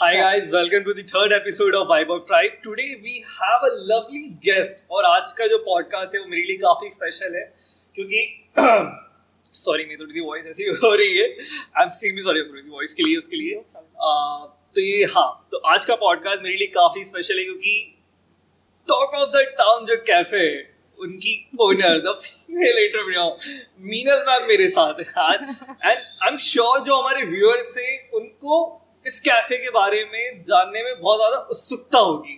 Hi guys, welcome to the third episode of Vibe of Tribe. Today we have a lovely guest. और आज का जो podcast है वो मेरे लिए काफ़ी स्पेशल है क्योंकि सॉरी मेरी थोड़ी सी वॉइस ऐसी हो रही है। आई एम एक्सट्रीमली सॉरी थोड़ी सी वॉइस के लिए उसके लिए। Uh, तो ये हाँ तो आज का पॉडकास्ट मेरे लिए काफ़ी स्पेशल है क्योंकि टॉक ऑफ़ द टाउन जो कैफ़े है उनकी owner the female entrepreneur Meenal ma'am मेरे साथ है आज। एंड आई एम श्योर जो हमारे व्यूअर्स है उनको इस कैफ़े के बारे में जानने में बहुत ज़्यादा उत्सुकता होगी।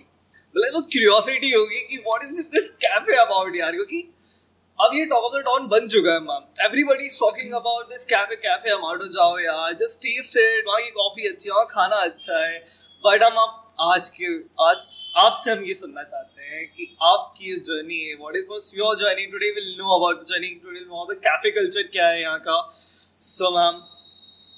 मतलब वो क्यूरियोसिटी होगी कि what is this cafe about यार? क्योंकि अब ये टॉप ऑफ़ द टाउन बन चुका है ma'am everybody is talking about this cafe cafe हमारो जाओ यार. जस्ट टेस्ट इट वहाँ की कॉफ़ी अच्छी है वहाँ खाना अच्छा है. बट हम आप आज के आज आपसे हम ये सुनना चाहते हैं कि आपकी ये जर्नी है what is was your journey today will know about the journey today will know the cafe culture क्या है यहाँ का. सो मैम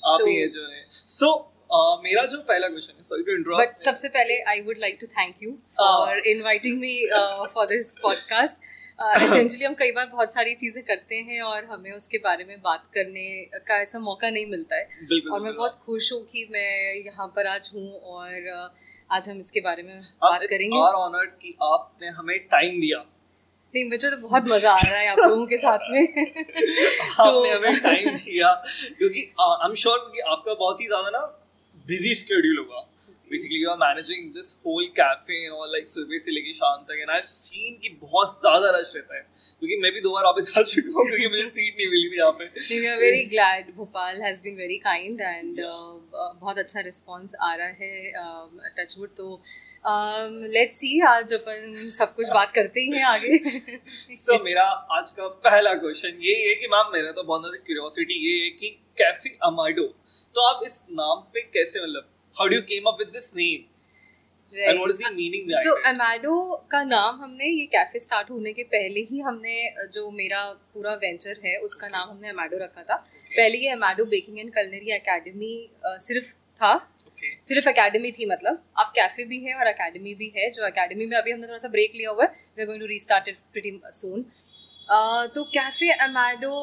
आप ही ये जो है सो uh, मेरा जो पहला क्वेश्चन है सॉरी टू इंटरप्ट But सबसे पहले would like to thank you for inviting me uh, for this podcast. Uh, हम कई बार बहुत सारी चीज़ें करते हैं और हमें उसके बारे में बात करने का ऐसा मौका नहीं मिलता है। बिल्कुल और मैं बहुत खुश हूँ कि मैं यहाँ पर आज हूँ और uh, आज हम इसके बारे में बात करेंगे। आवर ऑनर कि आपने हमें टाइम दिया। नहीं मुझे तो बहुत मज़ा आ रहा है आप लोगों के साथ में। आपने हमें टाइम दिया क्योंकि आई एम श्योर क्योंकि आपका बहुत ही ज़्यादा ना बिज़ी स्केड्यूल होगा। Basically you are managing this whole cafe और लाइक सुबह से लेके शाम तक एंड आई हैव सीन कि बहुत ज़्यादा रश रहता है। क्योंकि मैं भी दो बार वापस आ चुका हूँ क्योंकि मुझे सीट नहीं मिली थी यहाँ पे। very glad Bhopal has been very kind and uh, uh, बहुत अच्छा रिस्पांस आ रहा है टचवुड तो लेट्स सी आज अपन सब कुछ बात करते ही हैं आगे। सो मेरा आज का पहला क्वेश्चन ये है कि मैम मेरा तो बहुत ज़्यादा क्यूरियोसिटी ये है कि कैफ़े अमाडो तो आप इस नाम पे कैसे मतलब how do you came up with this name what is the meaning behind so it Amado का नाम हमने ये कैफ़े स्टार्ट होने के पहले ही हमने जो मेरा पूरा वेंचर है उसका नाम हमने अमेडो रखा था। Okay. पहले ये Amado baking and culinary academy सिर्फ़ था। ओके सिर्फ़ एकेडमी थी मतलब। अब कैफ़े भी है और एकेडमी भी है। जो एकेडमी में अभी हमने थोड़ा सा ब्रेक लिया हुआ है we are going to restart it pretty soon तो कैफ़े अमेडो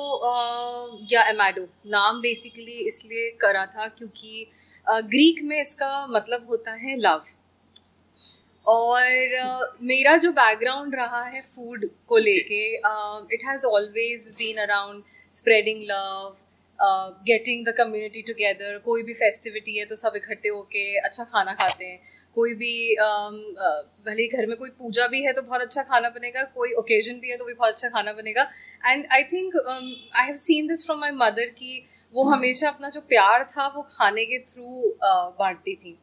या अमेडो नाम बेसिकली इसलिए करा था क्योंकि ग्रीक में इसका मतलब होता है लव और मेरा जो बैकग्राउंड रहा है फ़ूड को लेके it has always been around spreading love getting the community together कोई भी फेस्टिविटी है तो सब इकट्ठे होके अच्छा खाना खाते हैं। कोई भी um, uh, भले ही घर में कोई पूजा भी है तो बहुत अच्छा खाना बनेगा कोई ओकेजन भी है तो भी बहुत अच्छा खाना बनेगा। And I think I have seen this from my mother कि वो हमेशा अपना जो प्यार था वो खाने के थ्रू बांटती थी।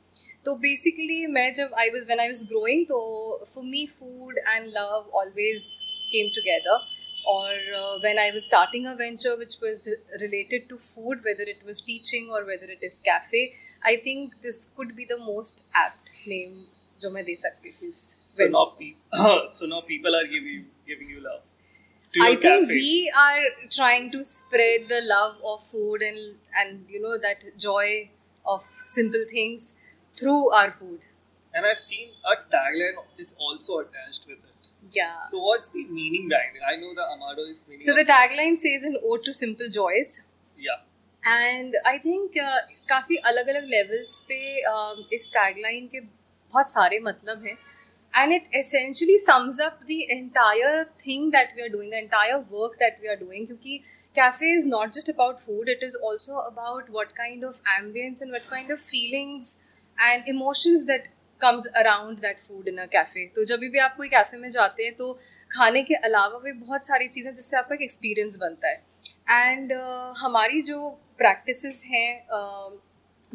तो बेसिकली मैं जब I was when I was growing तो for me food and love always came together और when I was starting a venture which was related to food whether it was teaching और whether it is cafe I think this could be the most apt name जो मैं दे सकती थी इस So venture now, को। pe- so now people are giving giving you love to I your think cafe. we are trying to spread the love of food and and you know that joy of simple things through our food. and I've seen a tagline is also attached with it. Yeah. So what's the meaning behind it? I know the Amado is meaning. So the of- tagline says an ode to simple joys. yeah. And I think काफ़ी अलग अलग levels पे uh, इस tagline के बहुत सारे मतलब हैं and it essentially sums up the entire thing that we are doing the entire work that we are doing क्योंकि cafe is not just about food it is also about what kind of ambience and what kind of feelings and emotions that comes around that food in a cafe तो जब भी आप कोई cafe में जाते हैं तो खाने के अलावा भी बहुत सारी चीज़ें जिससे आपका एक एक्सपीरियंस बनता है। एंड uh, हमारी जो प्रैक्टिस हैं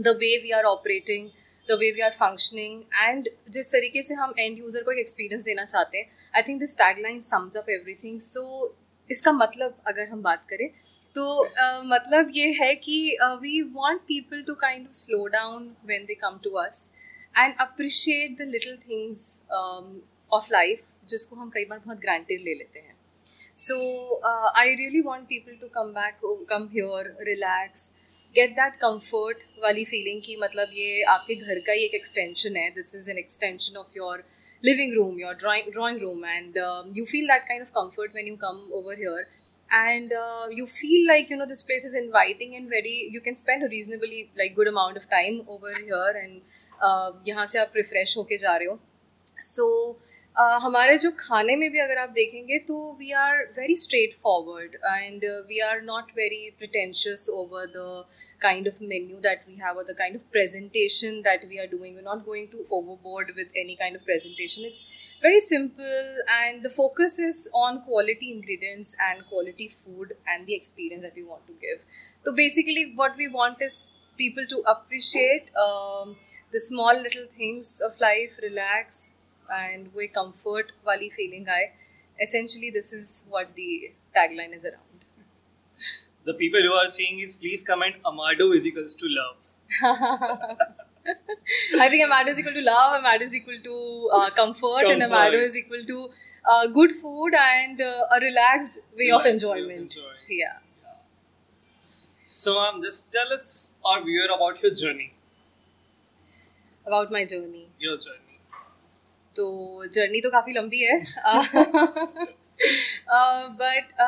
the way we are operating the way we are functioning and जिस तरीके से हम एंड यूज़र को एक एक्सपीरियंस देना चाहते हैं I think this tagline sums up everything so इसका मतलब अगर हम बात करें तो uh, मतलब ये है कि we want people to kind of slow down when they come to us and appreciate the little things of life जिसको हम कई बार बहुत ग्रांटेड ले लेते हैं। So I really want people to come back come here relax get that comfort वाली feeling की मतलब ये आपके घर का ही एक एक्सटेंशन है। This is an extension of your living room your drawing drawing room and you feel that kind of comfort when you come over here and you feel like you know this place is inviting and very you can spend reasonably like good amount of time over here and यहाँ से आप refresh होके जा रहे हो so uh, हमारे जो खाने में भी अगर आप देखेंगे तो we are very straight forward and we are not very pretentious over the kind of menu that we have और the kind of presentation that we are doing we not going to overboard with any kind of presentation it's very simple and the focus is on quality ingredients and quality food and the experience that we want to give so basically what we want is people to appreciate um, the small little things of life relax and with comfort wali feeling I essentially this is what the tagline is around The people who are seeing is please comment Amado is equals to love. I think Amado is equal to love, Amado is equal to uh, comfort, and Comfort. Amado is equal to uh, good food and uh, a relaxed way of Relaxed way of enjoyment. Yeah. So, um, just tell us our viewer about your journey. About my journey तो journey तो काफ़ी लंबी है। But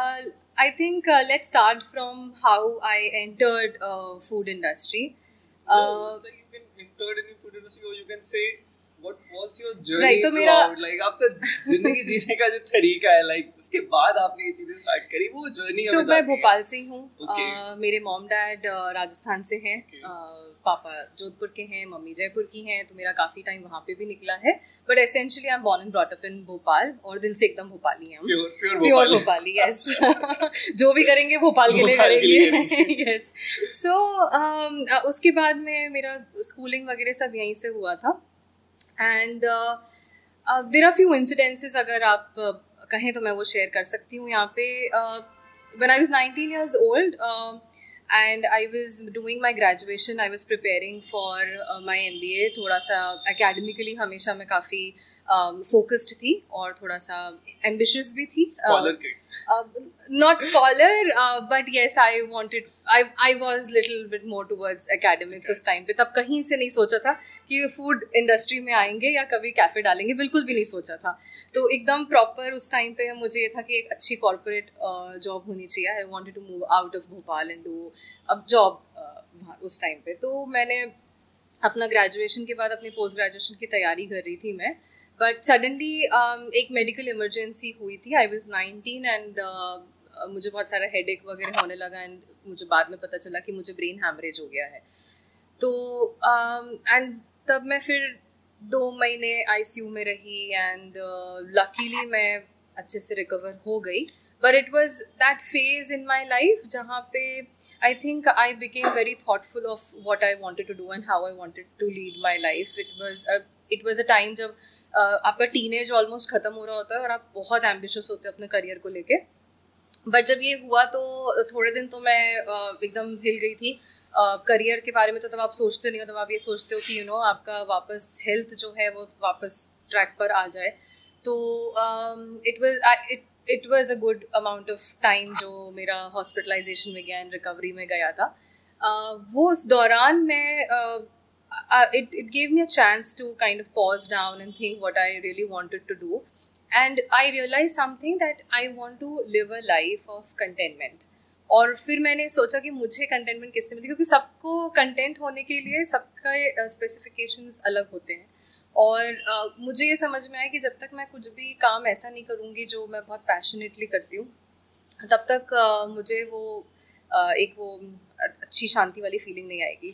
I think let's start from how I entered food industry मेरे mom dad Rajasthan से है। पापा जोधपुर के हैं मम्मी जयपुर की हैं तो मेरा काफ़ी टाइम वहाँ पे भी निकला है। But essentially I am born and brought up in Bhopal और दिल से एकदम भोपाली हैं। हम प्योर भोपाली। यस जो भी करेंगे भोपाल के लिए करेंगे। यस सो उसके बाद में मेरा स्कूलिंग वगैरह सब यहीं से हुआ था। And there are few incidences अगर आप uh, कहें तो मैं वो शेयर कर सकती हूँ यहाँ पे। When I was 19 years old and I was doing my graduation I was preparing for my M B A थोड़ा सा अकेडमिकली हमेशा मैं काफ़ी um, थी और थोड़ा सा ambitious भी थी। Not scholar but uh, uh, yes i wanted i i was little bit more towards academics उस टाइम पे। तब कहीं से नहीं सोचा था कि फ़ूड इंडस्ट्री में आएँगे या कभी कैफ़े डालेंगे बिल्कुल भी नहीं सोचा था। तो एकदम प्रॉपर उस टाइम पे मुझे ये था कि एक अच्छी कॉरपोरेट जॉब होनी चाहिए। I wanted to move out of Bhopal and do अब जॉब उस टाइम पे। तो मैंने अपना ग्रेजुएशन के बाद अपनी पोस्ट ग्रेजुएशन की तैयारी कर रही थी मैं। बट सडनली एक मेडिकल इमरजेंसी हुई थी. आई वॉज़ नाइनटीन एंड मुझे बहुत सारा हेड एक वगैरह होने लगा एंड मुझे बाद में पता चला कि मुझे ब्रेन हैमरेज हो गया है. तो एंड तब मैं फिर दो महीने आईसीयू में रही एंड लकीली मैं अच्छे से रिकवर हो गई. But it was that phase in my life जहाँ पे I think I became very thoughtful of what I wanted to do and how I wanted to lead my life it was it was a time जब uh, आपका teenage almost ख़त्म हो रहा होता है और आप बहुत एम्बिशियस होते हैं अपने करियर को लेके। बट जब ये हुआ तो थोड़े दिन तो मैं एकदम हिल गई थी। करियर के बारे में तो तब आप सोचते नहीं हो तब आप ये सोचते हो कि यू नो आपका वापस हेल्थ जो है वो वापस ट्रैक पर आ जाए। तो it was it it was a good amount of time जो मेरा हॉस्पिटलाइजेशन में गया एंड रिकवरी में गया था। uh, वो उस दौरान मैं uh, uh, it, it gave me a chance to kind of pause down and think what I really wanted to do. And I realized something that I want to live a life of contentment. और फिर मैंने सोचा कि मुझे containment किससे मिलती क्योंकि सबको कंटेंट होने के लिए सबका स्पेसिफिकेशंस uh, अलग होते हैं और uh, मुझे ये समझ में आया कि जब तक मैं कुछ भी काम ऐसा नहीं करूँगी जो मैं बहुत पैशनेटली करती हूँ तब तक uh, मुझे वो uh, एक वो अच्छी शांति वाली फीलिंग नहीं आएगी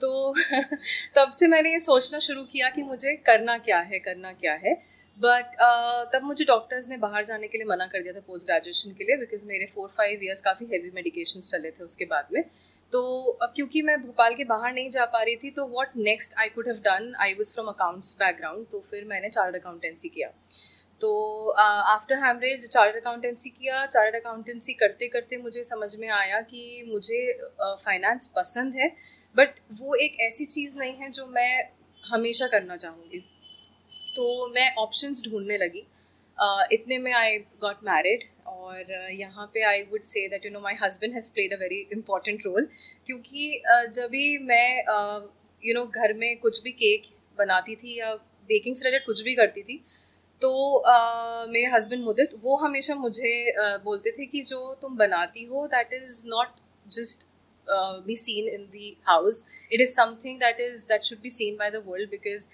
तो तब से मैंने ये सोचना शुरू किया कि मुझे करना क्या है करना क्या है। बट uh, तब मुझे डॉक्टर्स ने बाहर जाने के लिए मना कर दिया था पोस्ट ग्रेजुएशन के लिए बिकॉज़ मेरे फोर फाइव ईयर्स काफ़ी हैवी मेडिकेशन चले थे उसके बाद में। तो अब क्योंकि मैं भोपाल के बाहर नहीं जा पा रही थी तो what next I could have done I was from accounts background तो फिर मैंने चार्ट अकाउंटेंसी किया। तो आफ्टर हैमरेज चार्ट अकाउंटेंसी किया चार्ट अकाउंटेंसी करते करते मुझे समझ में आया कि मुझे फाइनेंस uh, पसंद है। बट वो एक ऐसी चीज़ नहीं है जो मैं हमेशा करना चाहूँगी। तो मैं ऑप्शंस ढूँढने लगी। uh, इतने में आई गॉट मैरिड और uh, यहाँ पे I would say that you know my husband has played a very important role क्योंकि uh, जब भी मैं you uh, know you know, घर में कुछ भी केक बनाती थी या बेकिंग से रिलेटेड कुछ भी करती थी तो uh, मेरे हस्बैंड मुदित वो हमेशा मुझे uh, बोलते थे कि जो तुम बनाती हो that is not just be seen in the house it is something that is that should be seen by the world because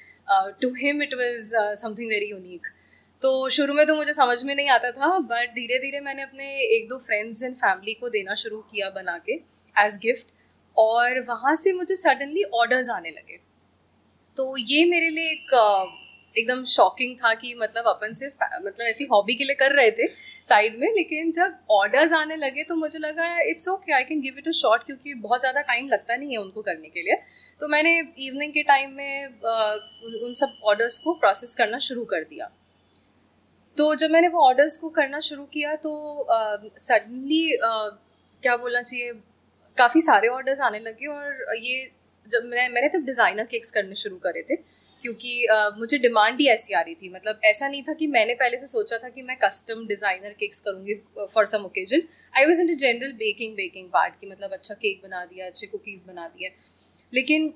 to him it was something very unique तो शुरू में तो मुझे समझ में नहीं आता था बट धीरे धीरे मैंने अपने एक दो फ्रेंड्स एंड फैमिली को देना शुरू किया बना के एज गिफ्ट और वहाँ से मुझे सडनली ऑर्डर्स आने लगे। तो ये मेरे लिए एक एकदम शॉकिंग था कि मतलब अपन सिर्फ़ मतलब ऐसी हॉबी के लिए कर रहे थे साइड में, लेकिन जब ऑर्डर्स आने लगे तो मुझे लगा it's okay I can give it a short क्योंकि बहुत ज़्यादा टाइम लगता नहीं है उनको करने के लिए। तो मैंने इवनिंग के टाइम में उन सब ऑर्डर्स को प्रोसेस करना शुरू कर दिया। तो जब मैंने वो ऑर्डर्स को करना शुरू किया तो सडनली क्या बोलना चाहिए, काफ़ी सारे ऑर्डर्स आने लगे और ये जब मैं, मैंने तब डिज़ाइनर केक्स करने शुरू करे थे। क्योंकि मुझे डिमांड ही ऐसी आ रही थी। मतलब ऐसा नहीं था कि मैंने पहले से सोचा था कि मैं कस्टम डिज़ाइनर केक्स करूँगी for some occasion I was in general baking baking part की मतलब अच्छा केक बना दिया अच्छे कुकीज़ बना दिए। लेकिन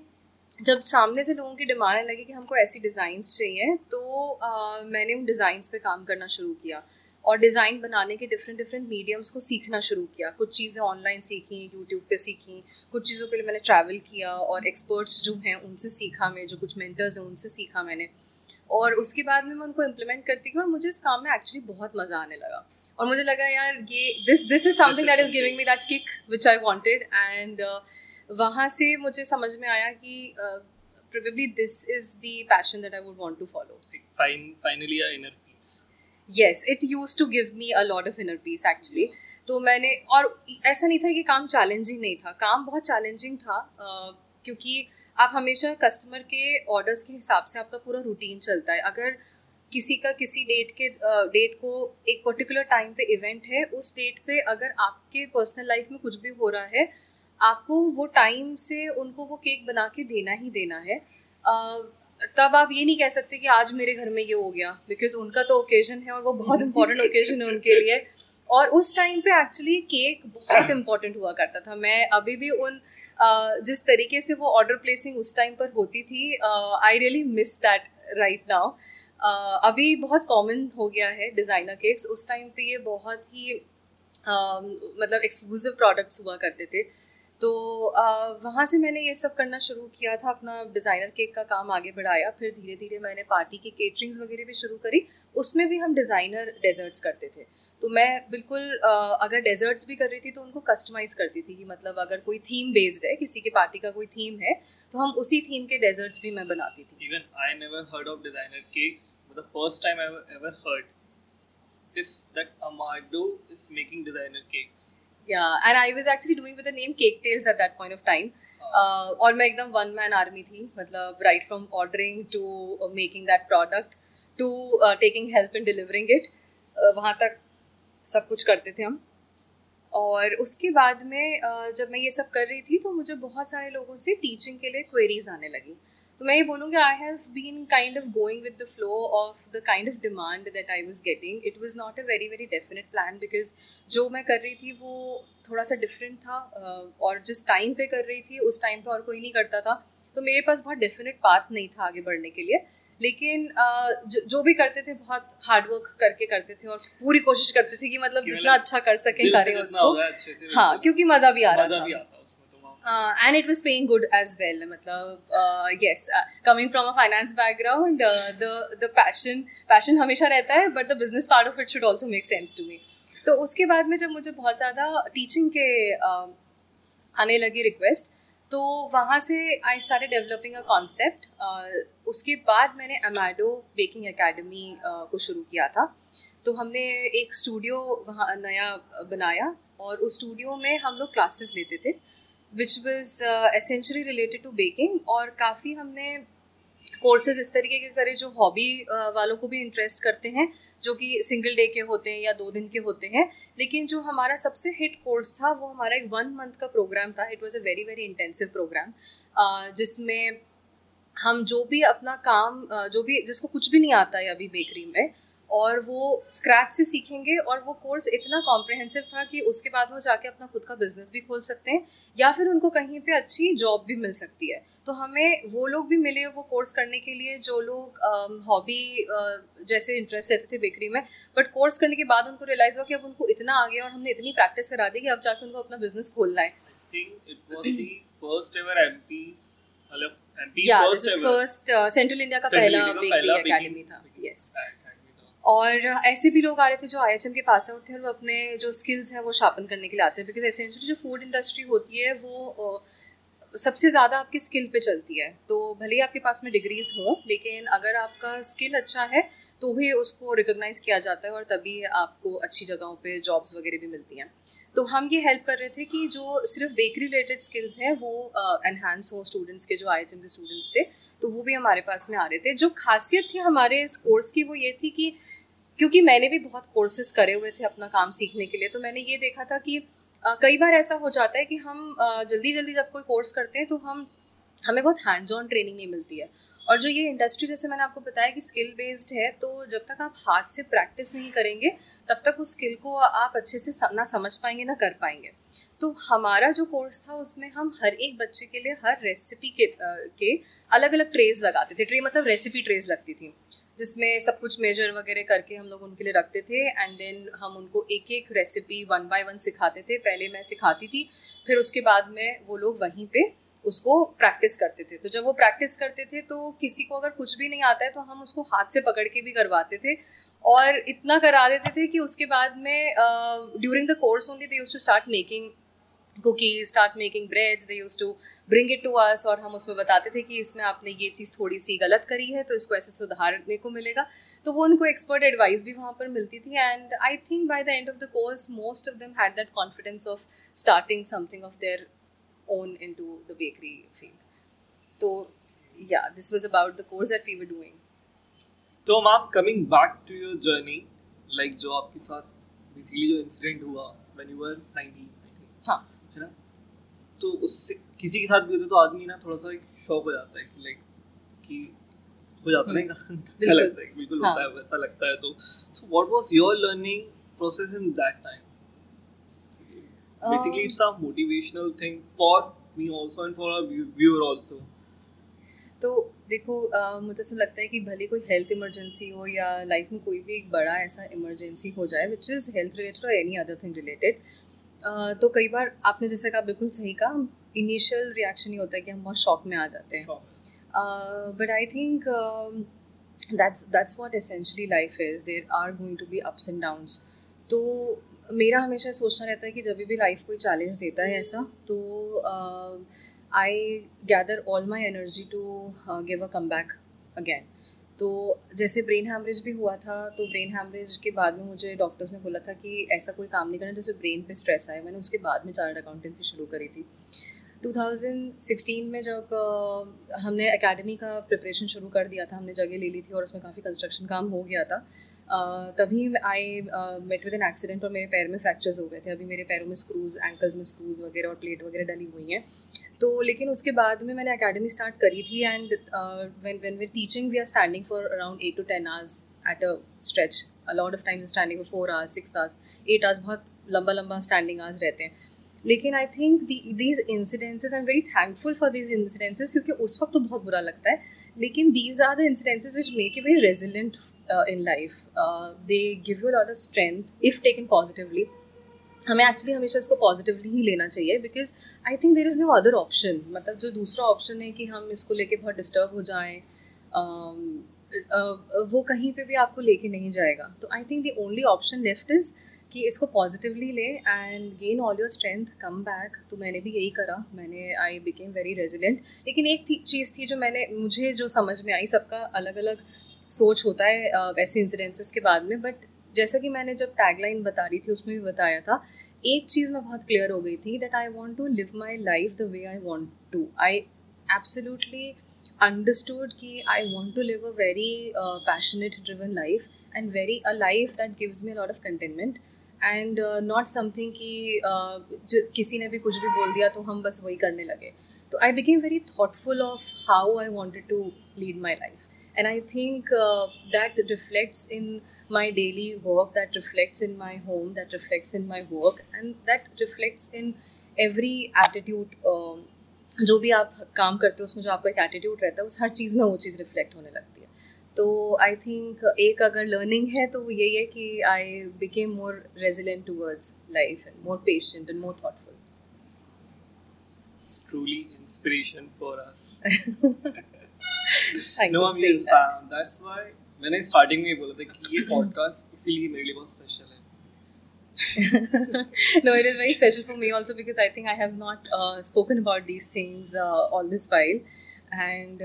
जब सामने से लोगों की डिमांड लगी कि हमको ऐसी डिज़ाइंस चाहिए तो uh, मैंने उन डिज़ाइंस पे काम करना शुरू किया। और डिज़ाइन बनाने के डिफरेंट डिफरेंट मीडियम्स को सीखना शुरू किया। कुछ चीज़ें ऑनलाइन सीखी यूट्यूब पे सीखी। कुछ चीज़ों के लिए मैंने ट्रैवल किया और एक्सपर्ट्स जो हैं उनसे सीखा मैं, जो कुछ मेंटर्स हैं उनसे सीखा मैंने। और उसके बाद में मैं उनको इम्प्लीमेंट करती गई और मुझे इस काम में एक्चुअली बहुत मज़ा आने लगा। और मुझे लगा, यार, ये this this is something that is giving me that kick which I wanted and वहाँ से मुझे समझ में आया कि probably this is the passion that I would want to follow finally inner peace yes it use to give me a lot of inner peace actually तो मैंने, और ऐसा नहीं था कि काम चैलेंजिंग नहीं था। काम बहुत चैलेंजिंग था क्योंकि आप हमेशा कस्टमर के ऑर्डर्स के हिसाब से आपका पूरा रूटीन चलता है। अगर किसी का किसी डेट के डेट को एक पर्टिकुलर टाइम पे इवेंट है, उस डेट पे अगर आपके पर्सनल लाइफ में कुछ भी हो रहा है, आपको वो टाइम से उनको वो केक बना के देना ही देना है। तब आप ये नहीं कह सकते कि आज मेरे घर में ये हो गया बिकॉज़ उनका तो ओकेजन है और वो बहुत इंपॉर्टेंट ओकेजन है उनके लिए। और उस टाइम पे एक्चुअली केक बहुत इंपॉर्टेंट हुआ करता था। मैं अभी भी उन जिस तरीके से वो ऑर्डर प्लेसिंग उस टाइम पर होती थी I really miss that right now अभी बहुत कॉमन हो गया है डिज़ाइनर केक्स उस टाइम पे ये बहुत ही मतलब एक्सक्लूसिव प्रोडक्ट्स हुआ करते थे। तो वहाँ से मैंने ये सब करना शुरू किया था, अपना डिज़ाइनर केक का काम आगे बढ़ाया, फिर धीरे धीरे मैंने पार्टी की केटरिंग्स वगैरह भी शुरू करी, उसमें भी हम डिज़ाइनर डेजर्ट्स करते थे तो मैं बिल्कुल अगर डेजर्ट्स भी कर रही थी तो उनको कस्टमाइज़ करती थी कि मतलब अगर कोई थीम बेस्ड है, किसी के पार्टी का कोई थीम है तो हम उसी थीम के डेजर्ट्स भी मैं बनाती थी even I never heard of designer cakes first time ever heard is that Amado is making designer cakes. Yeah and i was actually doing with the name cake tales at that point of time. Uh, और मैं एकदम one man army थी मतलब right from ordering to making that product to taking help in delivering it वहाँ तक सब कुछ करते थे हम। और उसके बाद में uh, जब मैं ये सब कर रही थी तो मुझे बहुत सारे लोगों से टीचिंग के लिए क्वेरीज आने लगी। तो मैं ये बोलूँगी I have been kind of going with the flow of the kind of demand that I was getting it was not a very very definite plan because जो मैं कर रही थी वो थोड़ा सा डिफरेंट था और जिस टाइम पे कर रही थी उस टाइम पे और कोई नहीं करता था। तो मेरे पास बहुत डेफिनेट पाथ नहीं था आगे बढ़ने के लिए। लेकिन जो भी करते थे बहुत हार्डवर्क करके करते थे और पूरी कोशिश करते थे कि मतलब जितना मतलब अच्छा कर सके करें उसको। हाँ क्योंकि मज़ा भी आ रहा था। Uh, and it was paying good as well मतलब uh, yes uh, coming from a finance background uh, the the passion passion हमेशा रहता है but the business part of it should also make sense to me तो उसके बाद में जब मुझे बहुत ज़्यादा टीचिंग के uh, आने लगी रिक्वेस्ट तो वहाँ से आई सारे डेवलपिंग अ कॉन्सेप्ट उसके बाद मैंने अमेडो बेकिंग एकेडमी को शुरू किया था तो हमने एक स्टूडियो वहाँ नया बनाया और उस स्टूडियो में हम लोग क्लासेस लेते थे which was essentially related to baking और काफ़ी हमने कोर्सेज इस तरीके के करे जो हॉबी uh, वालों को भी इंटरेस्ट करते हैं जो कि सिंगल डे के होते हैं या दो दिन के होते हैं। लेकिन जो हमारा सबसे हिट कोर्स था वो हमारा एक वन मंथ का प्रोग्राम था। It was a very very intensive programme जिसमें हम जो भी अपना काम uh, जो भी जिसको कुछ भी नहीं आता है अभी बेकरी में और वो स्क्रैच से सीखेंगे और वो कोर्स इतना कॉम्प्रहेंसिव था कि उसके बाद वो जाके अपना खुद का बिज़नेस भी खोल सकते हैं या फिर उनको कहीं पे अच्छी जॉब भी मिल सकती है। तो हमें वो लोग भी मिले वो कोर्स करने के लिए जो लोग हॉबी uh, जैसे इंटरेस्ट लेते थे बेकरी में बट कोर्स करने के बाद उनको रियलाइज़ हुआ कि अब उनको इतना आ गया और हमने इतनी प्रैक्टिस करा दी कि अब जाके उनको अपना बिज़नेस खोलना है। फ़र्स्ट सेंट्रल इंडिया का पहला बेकरी एकेडमी था। यस और ऐसे भी लोग आ रहे थे जो आईएचएम के पास आउट थे और वो अपने जो स्किल्स हैं वो शार्पन करने के लिए आते हैं। बिकॉज़ एसेंशली जो फ़ूड इंडस्ट्री होती है, वो सबसे ज़्यादा आपकी स्किल पे चलती है। तो भले ही आपके पास में डिग्रीज हों, लेकिन अगर आपका स्किल अच्छा है तो ही उसको रिकोगनाइज किया जाता है और तभी आपको अच्छी जगहों पे जॉब्स वगैरह भी मिलती हैं। तो हम ये हेल्प कर रहे थे कि जो सिर्फ़ बेकरी रिलेटेड स्किल्स हैं, वो एनहांस हो स्टूडेंट्स के, जो आई के स्टूडेंट्स थे तो वो भी हमारे पास में आ रहे थे। जो खासियत थी हमारे इस कोर्स की वो ये थी कि क्योंकि मैंने भी बहुत कोर्सेज करे हुए थे अपना काम सीखने के लिए तो मैंने ये देखा था कि कई बार ऐसा हो जाता है कि हम जल्दी जल्दी जब कोई कोर्स करते हैं तो हम, हमें बहुत हैंड्स ऑन ट्रेनिंग नहीं मिलती है। और जो ये इंडस्ट्री जैसे मैंने आपको बताया कि स्किल बेस्ड है तो जब तक आप हाथ से प्रैक्टिस नहीं करेंगे तब तक उस स्किल को आप अच्छे से ना समझ पाएँगे ना कर पाएँगे। तो हमारा जो कोर्स था उसमें हम हर एक बच्चे के लिए हर रेसिपी के आ, के अलग अलग ट्रेज लगाते थे। ट्रे मतलब रेसिपी ट्रेज लगती थी जिसमें सब कुछ मेजर वगैरह करके हम लोग उनके लिए रखते थे एंड देन हम उनको एक एक रेसिपी वन बाय वन सिखाते थे। पहले मैं सिखाती थी फिर उसके बाद में वो लोग वहीं पे उसको प्रैक्टिस करते थे। तो जब वो प्रैक्टिस करते थे तो किसी को अगर कुछ भी नहीं आता है तो हम उसको हाथ से पकड़ के भी करवाते थे। और इतना करा देते थे कि उसके बाद में during the course only they use to start making cookies start making breads they use to bring it to us और हम उसमें बताते थे कि इसमें आपने ये चीज़ थोड़ी सी गलत करी है तो इसको ऐसे सुधारने को मिलेगा। तो वो उनको एक्सपर्ट एडवाइस भी वहाँ पर मिलती थी and I think by the end of the course most of them had that confidence of starting something of their own into the bakery field तो yeah this was about the course that we were doing तो ma'am coming back to your journey like जो आपके साथ basically जो incident हुआ when you were 19 हाँ. है ना? तो उससे किसी के साथ भी होता तो आदमी ना थोड़ा सा शौक हो जाता है कि लाइक कि हो जाता है हम्म। क्या लगता है बिल्कुल. होता है हाँ। वैसा लगता है तो। So what was your learning process in that time basically it's a motivational thing for me also and for our viewer also. तो देखो uh, मुझे ऐसा लगता है कि भले कोई हेल्थ इमरजेंसी हो या लाइफ में कोई भी एक बड़ा ऐसा इमरजेंसी हो जाए विच इज़ हेल्थ रिलेटेड और एनी अदर थिंग रिलेटेड तो कई बार आपने जैसे कहा बिल्कुल सही कहा इनिशियल रिएक्शन ही होता है कि हम बहुत शॉक में आ जाते हैं। But I think that's that's what essentially life is there are going to be ups and downs तो मेरा हमेशा सोचना रहता है कि जब भी लाइफ कोई चैलेंज देता है ऐसा तो I gather all my energy to give a come back again तो जैसे ब्रेन हैमरेज भी हुआ था तो ब्रेन हैमरेज के बाद में मुझे डॉक्टर्स ने बोला था कि ऐसा कोई काम नहीं करना, जैसे ब्रेन पे स्ट्रेस आया, मैंने उसके बाद में चार्ट अकाउंटेंसी शुरू करी थी। 2016 में जब हमने एकेडमी का प्रिपरेशन शुरू कर दिया था, हमने जगह ले ली थी और उसमें काफ़ी कंस्ट्रक्शन काम हो गया था तभी I met with an accident और मेरे पैर में फ्रैक्चर्स हो गए थे। अभी मेरे पैरों में स्क्रूज एंकल्स में स्क्रूज वगैरह और प्लेट वगैरह डली हुई हैं। तो लेकिन उसके बाद में मैंने अकेडमी स्टार्ट करी थी and when when we teaching we are standing for around eight to ten hours at a stretch a lot of times standing for four hours six hours eight hours बहुत लंबा लंबा standing hours रहते हैं। लेकिन I think these incidences I am very thankful for these incidences क्योंकि उस वक्त तो बहुत बुरा लगता है। लेकिन these are the incidences which make a very resilient in life they give you lot of strength if taken positively हमें एक्चुअली हमेशा इसको पॉजिटिवली ही लेना चाहिए because I think there is no other option मतलब जो दूसरा ऑप्शन है कि हम इसको लेके बहुत डिस्टर्ब हो जाएँ um, uh, वो कहीं पे भी आपको लेके नहीं जाएगा। तो I think the only option left is कि इसको पॉजिटिवली ले and gain all your strength come back तो मैंने भी यही करा. मैंने आई बिकेम वेरी रेजिलेंट लेकिन एक थी, चीज़ थी जो मैंने मुझे जो समझ में आई सबका अलग अलग सोच होता है वैसे इंसिडेंसेस के बाद में. बट जैसा कि मैंने जब टैगलाइन बता रही थी उसमें भी बताया था एक चीज़ मैं बहुत क्लियर हो गई थी that I want to live my life the way I want to I absolutely understood कि I want to live a very passionate driven life and very a life that gives me lot of contentment and not something कि uh, किसी ने भी कुछ भी बोल दिया तो हम बस वही करने लगे। तो I became very thoughtful of how I wanted to lead my life and i think uh, that reflects in my daily work that reflects in my home that reflects in my work and that reflects in every attitude um, जो भी आप काम करते हो उसमें जो आपका एक एटीट्यूड रहता है उस हर चीज़ में वो चीज़ रिफ्लेक्ट होने लगती है। तो आई थिंक एक अगर लर्निंग है तो यही है कि I became more resilient towards life and more patient and more thoughtful It's truly inspiration for us. No, I'm saying that. That's why when I starting में बोला था कि ये podcast इसीलिए मेरे लिए बहुत special है. no, it is very special for me also because I think I have not uh, spoken about these things uh, all this while. And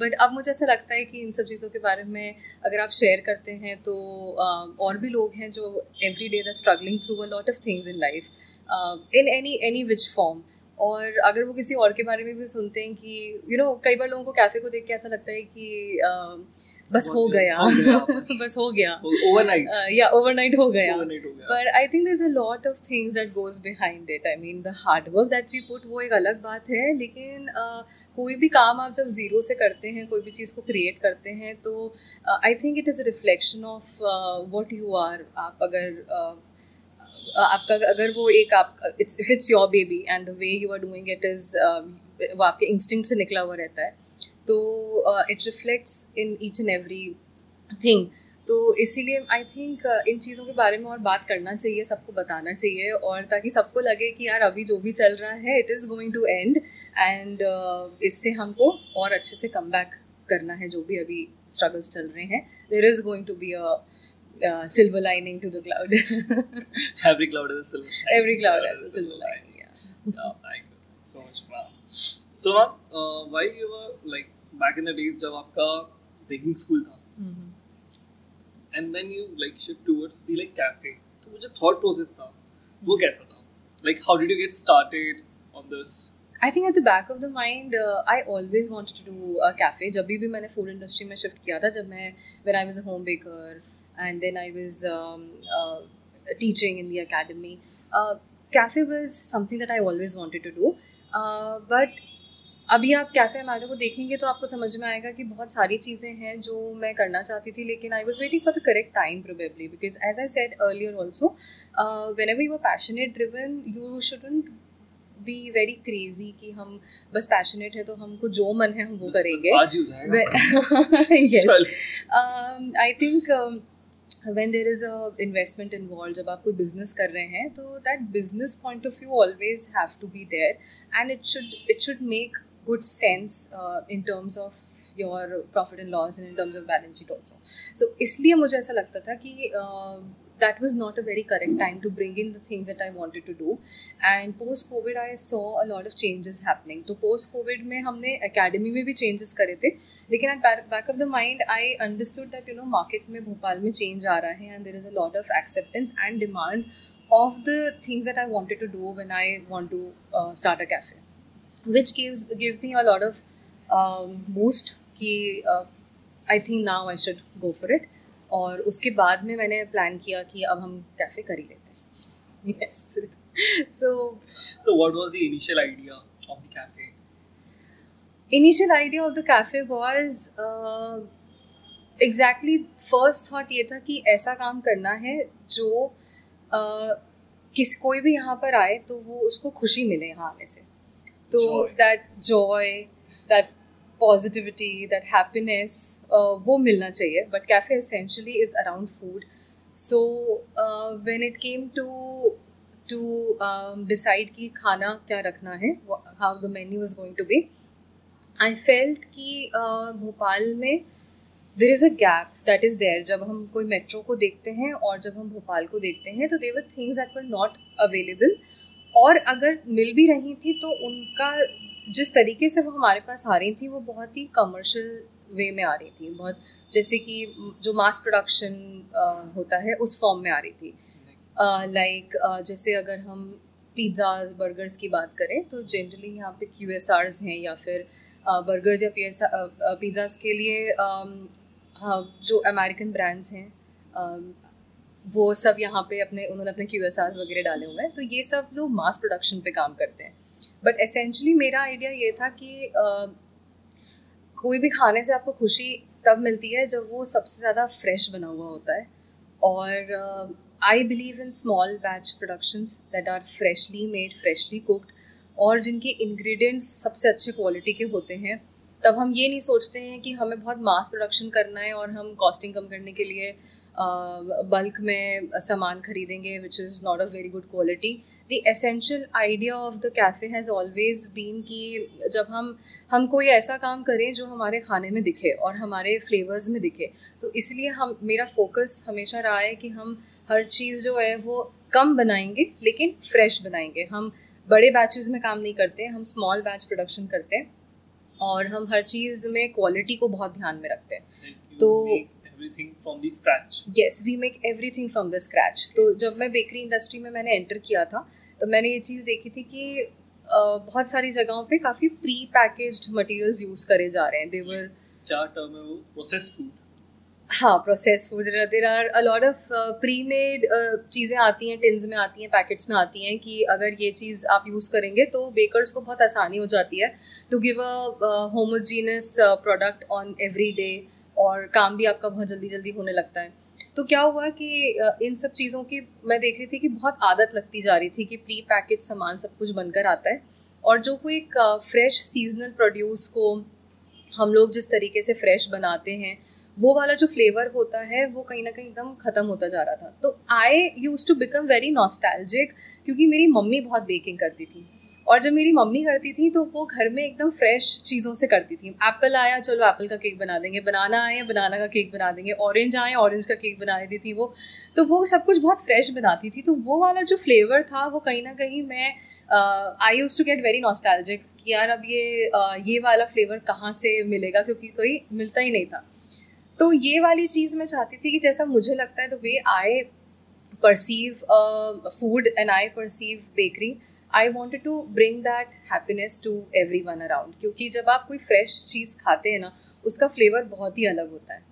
but अब मुझे ऐसा लगता है कि इन सब चीज़ों के बारे में अगर आप शेयर करते हैं तो uh, और भी लोग हैं जो every day the struggling through a lot of things in life in any any which form और अगर वो किसी और के बारे में भी सुनते हैं कि यू you नो know, कई बार लोगों को कैफ़े को देख के ऐसा लगता है कि uh, बस हो गया बस। हो गया Overnight. या ओवरनाइट हो गया हो गया. but I think there's a lot of things that goes behind it. I mean, the hard work that we put वो एक अलग बात है लेकिन uh, कोई भी काम आप जब ज़ीरो से करते हैं कोई भी चीज़ को क्रिएट करते हैं तो I think it is a reflection of what you are आप अगर uh, आपका अगर वो एक आप it's if it's your baby and the way you are doing it is वो आपके इंस्टिंक्ट से निकला हुआ रहता है तो it reflects in each and every thing तो इसीलिए आई थिंक इन चीज़ों के बारे में और बात करना चाहिए सबको बताना चाहिए और ताकि सबको लगे कि यार अभी जो भी चल रहा है it is going to end and इससे हमको और अच्छे से कम बैक करना है जो भी अभी स्ट्रगल्स चल रहे हैं. There is going to be a silver lining to the cloud Every cloud has a silver lining. Cloud Yeah, so much, ma'am. So, ma'am, uh, you were like back in the days जब आपका baking school था, and then you like shift towards the like cafe, तो जो thought process था, वो कैसा था? Like, how did you get started on this? I think at the back of the mind I always wanted to do cafe जब भी मैंने food industry में शिफ्ट किया था जब मैं when I was a home baker and then I was teaching in the academy cafe was something that I always wanted to do but अभी आप कैफ़े मैडो को देखेंगे तो आपको समझ में आएगा कि बहुत सारी चीज़ें हैं जो मैं करना चाहती थी लेकिन I was waiting for the correct time probably because as I said earlier also whenever you are passionate driven you shouldn't be very crazy कि हम बस पैशनेट है तो हमको जो मन है हम वो करेंगे। think um, when there is a investment involved जब आप कोई बिज़नेस कर रहे हैं तो that business point of view always have to be there and it should it should make good sense uh, in terms of your profit and loss and in terms of balance sheet also so इसलिए मुझे ऐसा लगता था कि uh, that was not a very correct time to bring in the things that I wanted to do. And post COVID, I saw a lot of changes happening. तो post COVID में हमने academy में भी changes करे थे लेकिन at back, back of the mind I understood that you know market में भोपाल में change आ रहा है and there is a lot of acceptance and demand of the things that I wanted to do when I want to uh, start a cafe, which gives give me a lot of um, boost कि I think now I should go for it. और उसके बाद में मैंने plan किया कि अब हम कैफ़े कर ही लेते हैं yes so So, what was the initial idea of the cafe? Initial idea of the cafe was exactly first thought ये था कि ऐसा काम करना है जो uh, किस कोई भी यहाँ पर आए तो वो उसको खुशी मिले यहाँ आने से तो that joy that positivity that happiness वो मिलना चाहिए. But cafe essentially is around food so when it came to to decide कि खाना क्या रखना है how the menu is going to be I felt कि uh, भोपाल में there is a gap that is there जब हम कोई मेट्रो को देखते हैं और जब हम भोपाल को देखते हैं तो there were things that were not available और अगर मिल भी रही थी तो उनका जिस तरीके से वो हमारे पास आ रही थी वो बहुत ही कमर्शियल वे में आ रही थी। बहुत जैसे कि जो मास प्रोडक्शन होता है उस फॉर्म में आ रही थी। लाइक uh, जैसे अगर हम पिज़्ज़ाज बर्गर्स की बात करें तो जनरली यहाँ पे क्यू एस आर्स हैं या फिर बर्गर्स या पी पिज़्ज़ाज के लिए हाँ, जो अमेरिकन ब्रांड्स हैं वो सब यहाँ पे अपने, उन्होंने अपने क्यू एस वगैरह डाले हुए हैं। तो ये सब लोग मास प्रोडक्शन पे काम करते हैं। बट एसेंशली मेरा आइडिया ये था कि कोई भी खाने से आपको खुशी तब मिलती है जब वो सबसे ज़्यादा फ्रेश बना हुआ होता है। और I believe in small batch productions that are freshly made freshly cooked और जिनके इंग्रेडिएंट्स सबसे अच्छे क्वालिटी के होते हैं। तब हम ये नहीं सोचते हैं कि हमें बहुत मास प्रोडक्शन करना है और हम कॉस्टिंग कम करने के लिए बल्क में सामान खरीदेंगे which is not a very good quality the essential idea of the cafe has always been कि जब हम हम कोई ऐसा काम करें जो हमारे खाने में दिखे और हमारे फ्लेवर्स में दिखे तो इसलिए हम मेरा फोकस हमेशा रहा है कि हम हर चीज़ जो है वो कम बनाएँगे लेकिन फ्रेश बनाएँगे। हम बड़े बैचेस में काम नहीं करते हम स्मॉल बैच प्रोडक्शन करते हैं और हम हर चीज़ में क्वालिटी को बहुत ध्यान में रखते हैं। तो everything from the scratch. Yes we make everything from the scratch. तो जब मैं बेकरी इंडस्ट्री में मैंने एंटर किया था तो मैंने ये चीज़ देखी थी कि बहुत सारी जगहों पे काफ़ी प्री पैकेज्ड मटेरियल्स यूज़ करे जा रहे हैं। देवर क्या टर्म है वो? प्रोसेस फ़ूड हाँ process food there are a lot of pre made चीज़ें आती हैं टिन्स में आती हैं पैकेट्स में आती हैं कि अगर ये चीज़ आप यूज़ करेंगे तो बेकर्स को बहुत आसानी हो जाती है to give a homogeneous product on every day और काम भी आपका बहुत जल्दी जल्दी होने लगता है। तो क्या हुआ कि इन सब चीज़ों की मैं देख रही थी कि बहुत आदत लगती जा रही थी कि प्री पैकेज सामान सब कुछ बनकर आता है और जो कोई एक फ्रेश सीजनल प्रोड्यूस को हम लोग जिस तरीके से फ्रेश बनाते हैं, वो वाला जो फ्लेवर होता है, वो कहीं ना कहीं एकदम ख़त्म होता जा रहा था। तो I use to become very nostalgic क्योंकि मेरी मम्मी बहुत बेकिंग करती थी। और जब मेरी मम्मी करती थी तो वो घर में एकदम फ्रेश चीज़ों से करती थी। एप्पल आया चलो एप्पल का केक बना देंगे। बनाना आया बनाना का केक बना देंगे। ऑरेंज आए ऑरेंज का केक बना देती थी वो। तो वो सब कुछ बहुत फ्रेश बनाती थी। तो वो वाला जो फ्लेवर था वो कहीं ना कहीं मैं I use to get very nostalgic कि यार अब ये uh, ये वाला फ्लेवर कहाँ से मिलेगा? क्योंकि कोई मिलता ही नहीं था। तो ये वाली चीज़ मैं चाहती थी कि जैसा मुझे लगता है the way I perceive food and I perceive bakery I wanted to bring that happiness to everyone around क्योंकि जब आप कोई फ्रेश चीज़ खाते हैं ना उसका फ्लेवर बहुत ही अलग होता है।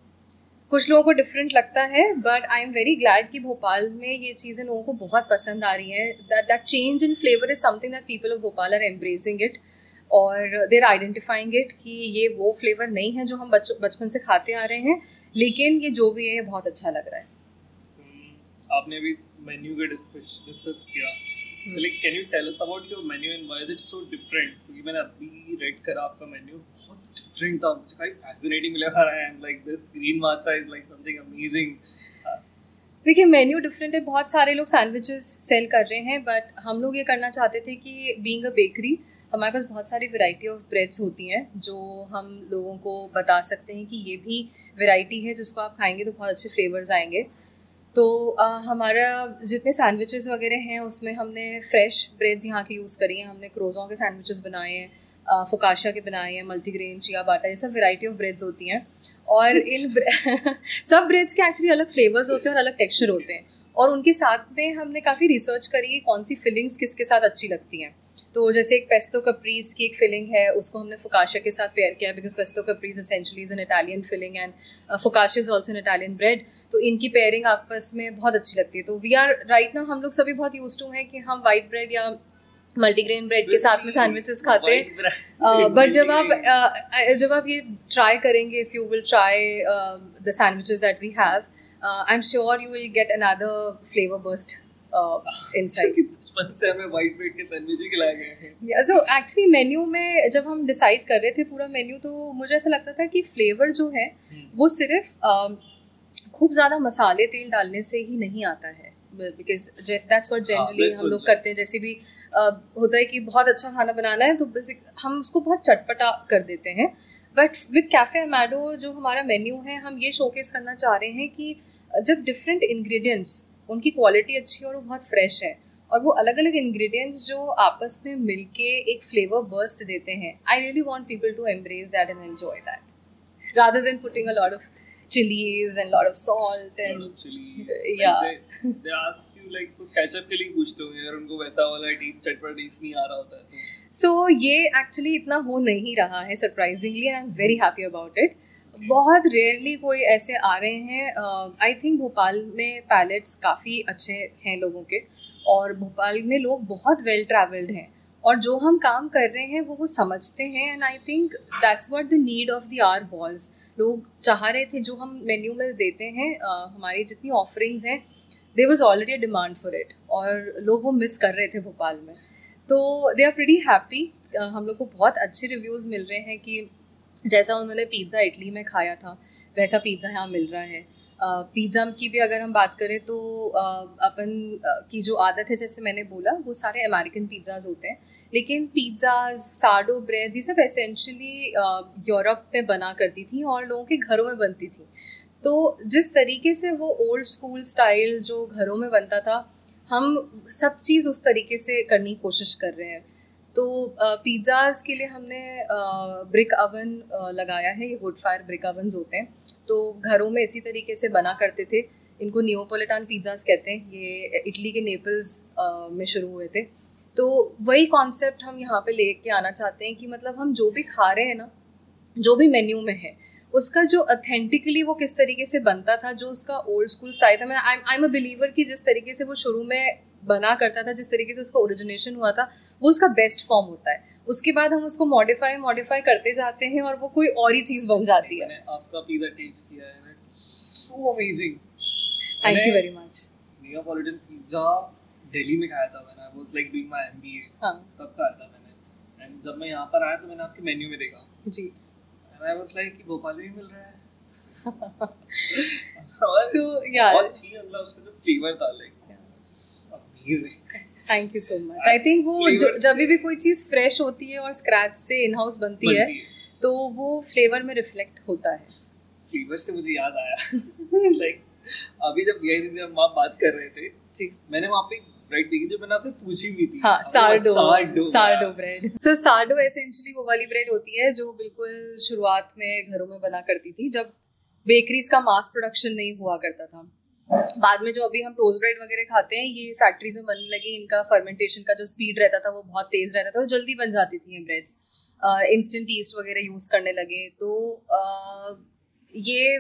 कुछ लोगों को डिफरेंट लगता है but I am very glad कि भोपाल में ये चीज़ें लोगों को बहुत पसंद आ रही हैं। That change in flavour is something that people of Bhopal are embracing it और देर आइडेंटिफाइंग इट कि ये वो फ्लेवर नहीं है जो हम बच बचपन से खाते आ रहे हैं लेकिन ये जो भी है ये बहुत अच्छा लग रहा है। Hmm, आपने अभी मेन्यू का डिस्कस डिस्कस किया। तो like can you tell us about your menu and why is it so different क्योंकि मैंने अभी रेड करा आपका मेन्यू बहुत डिफरेंट था। मुझे काफ़ी फैसिनेटिंग लग रहा है and like this green matcha is like something amazing देखिए मेन्यू डिफरेंट है। बहुत सारे लोग सैंडविचेस सेल कर रहे हैं बट हम लोग ये करना चाहते थे कि बीइंग अ बेकरी हमारे पास बहुत सारी वैरायटी ऑफ़ ब्रेड्स होती हैं, जो हम लोगों को बता सकते हैं कि ये भी वैरायटी है, जिसको आप खाएँगे तो बहुत अच्छे फ्लेवर्स आएँगे। तो आ, हमारा जितने सैंडविचेस वगैरह हैं उसमें हमने फ्रेश ब्रेड्स यहाँ के यूज़ करी हैं। हमने क्रोज़ों के सैंडविचेस बनाए हैं फुकाशा के बनाए हैं मल्टीग्रेन चिया बाटा ये सब वैरायटी ऑफ़ ब्रेड्स होती हैं। और इन सब ब्रेड्स के एक्चुअली अलग फ्लेवर्स होते हैं और अलग टेक्सचर होते हैं। और उनके साथ में हमने काफ़ी रिसर्च करी है कौन सी फिलिंग्स किसके साथ अच्छी लगती हैं। तो जैसे एक पेस्तो कप्रीज की एक फिलिंग है उसको हमने फुकाशा के साथ पेयर किया because pesto caprese essentially is an Italian filling and focaccia is also an Italian bread तो इनकी पेयरिंग आपस में बहुत अच्छी लगती है। तो वी आर राइट ना हम लोग सभी बहुत यूज़ टू हैं कि हम वाइट ब्रेड या मल्टीग्रेन ब्रेड के साथ में सैंडविचेस खाते हैं। बट uh, जब आप uh, जब आप ये ट्राई करेंगे if you will try the sandwiches that we have I am sure you will get another flavour बचपन से हमें वाइट ब्रेड के सैंडविच खिलाए गए सो एक्चुअली मेन्यू में जब हम डिसाइड कर रहे थे पूरा मेन्यू तो मुझे ऐसा लगता था कि फ्लेवर जो है hmm. वो सिर्फ़ uh, खूब ज़्यादा मसाले तेल डालने से ही नहीं आता है। बिकॉज़ दैट्स वॉट जनरली हम लोग करते हैं। जैसे भी uh, होता है कि बहुत अच्छा खाना बनाना है तो बेसिक हम उसको बहुत चटपटा कर देते हैं। बट विद कैफ़े अमेडो जो हमारा मेन्यू है हम ये शोकेस करना चाह रहे हैं कि जब डिफरेंट इंग्रेडिएंट्स उनकी क्वालिटी अच्छी है और वो बहुत फ्रेश है। और वो अलग अलग इंग्रेडिएंट्स जो आपस में मिलके एक फ्लेवर बर्स्ट देते हैं। I really want people to embrace that and enjoy that than putting a lot of chilies and a lot of salt and lot of chilies. yeah. they, they ask you like तो ketchup के लिए पूछते होंगे अगर उनको वैसा वाला test चटपटा टेस्ट नहीं आ रहा होता है तो। सो so, ये एक्चुअली इतना हो नहीं रहा है surprisingly and I am very happy about बहुत रेयरली कोई ऐसे आ रहे हैं। आई थिंक भोपाल में पैलेट्स काफ़ी अच्छे हैं लोगों के और भोपाल में लोग बहुत वेल ट्रैवल्ड हैं और जो हम काम कर रहे हैं वो वो समझते हैं and I think that's what the need of the hour was लोग चाह रहे थे जो हम मेन्यू में देते हैं uh, हमारी जितनी ऑफरिंग्स हैं there was already a demand for it और लोग वो मिस कर रहे थे भोपाल में। तो दे आर प्रीटी हैप्पी हम लोग को बहुत अच्छे रिव्यूज़ मिल रहे हैं कि जैसा उन्होंने पिज़्ज़ा इटली में खाया था, वैसा पिज़्ज़ा यहाँ मिल रहा है। पिज़्ज़ा की भी अगर हम बात करें तो अपन की जो आदत है, जैसे मैंने बोला, वो सारे अमेरिकन पिज़्ज़ाज होते हैं। लेकिन पिज़्ज़ाज साडो ब्रेड ये सब एसेंशली यूरोप में बना करती थी और लोगों के घरों में बनती थी। तो जिस तरीके से वो ओल्ड स्कूल स्टाइल जो घरों में बनता था, हम सब चीज़ उस तरीके से करने की कोशिश कर रहे हैं। तो पिज़्ज़ाज के लिए हमने ब्रिक अवन लगाया है। ये वुड फायर ब्रिक अवन्स होते हैं। तो घरों में इसी तरीके से बना करते थे। इनको नियोपोलिटान पिज़्ज़ाज कहते हैं। ये इटली के नेपल्स में शुरू हुए थे। तो वही कॉन्सेप्ट हम यहाँ पे लेके आना चाहते हैं कि मतलब हम जो भी खा रहे हैं ना, जो भी मेन्यू में है, उसका जो अथेंटिकली वो किस तरीके से बनता था, जो उसका ओल्ड स्कूल स्टाइल था। मैं आई एम अ बिलीवर कि जिस तरीके से वो शुरू में बना करता था जिस तरीके से उसका ओरिजिनेशन हुआ था वो उसका बेस्ट फॉर्म होता है। उसके बाद हम उसको मॉडिफाई मॉडिफाई करते जाते हैं और वो कोई और ही चीज़ बन जाती है। आपका पिज़्ज़ा टेस्ट किया है so amazing thank you very much Neapolitan pizza Delhi में खाया था मैंने। I was like doing my MBA हाँ। तब खाया था मैंने। एंड जब मैं यहाँ पर आया तो मैंने आपके मेन्यू में देखा। जी। एंड आई वाज लाइक कि भोपाल में मिल रहा है। तो यार बहुत ही मतलब उसका जो फ्लेवर था like thank you so much I think वो जब भी कोई चीज़ फ्रेश होती है और स्क्रैच से इन हाउस बनती, बनती है, है तो वो फ्लेवर में रिफ्लेक्ट होता है। फ्लेवर से मुझे याद आया। लाइक अभी जब यही दिन हम बात कर रहे थे जी। मैंने वहाँ पे ब्रेड देखी जो मैंने आपसे पूछी भी थी। हाँ सार्डो सार्डो ब्रेड सो सार्डो एसेंशियली वो वाली ब्रेड होती है जो बिल्कुल शुरुआत में घरों में बना करती थी जब बेकरीज का मास प्रोडक्शन नहीं हुआ करता था। बाद में जो अभी हम टोस्ट ब्रेड वगैरह खाते हैं ये फैक्ट्रीज में बनने लगी इनका फर्मेंटेशन का जो स्पीड रहता था वो बहुत तेज रहता था तो जल्दी बन जाती थी ब्रेड्स इंस्टेंट ईस्ट वगैरह यूज़ करने लगे। तो uh, ये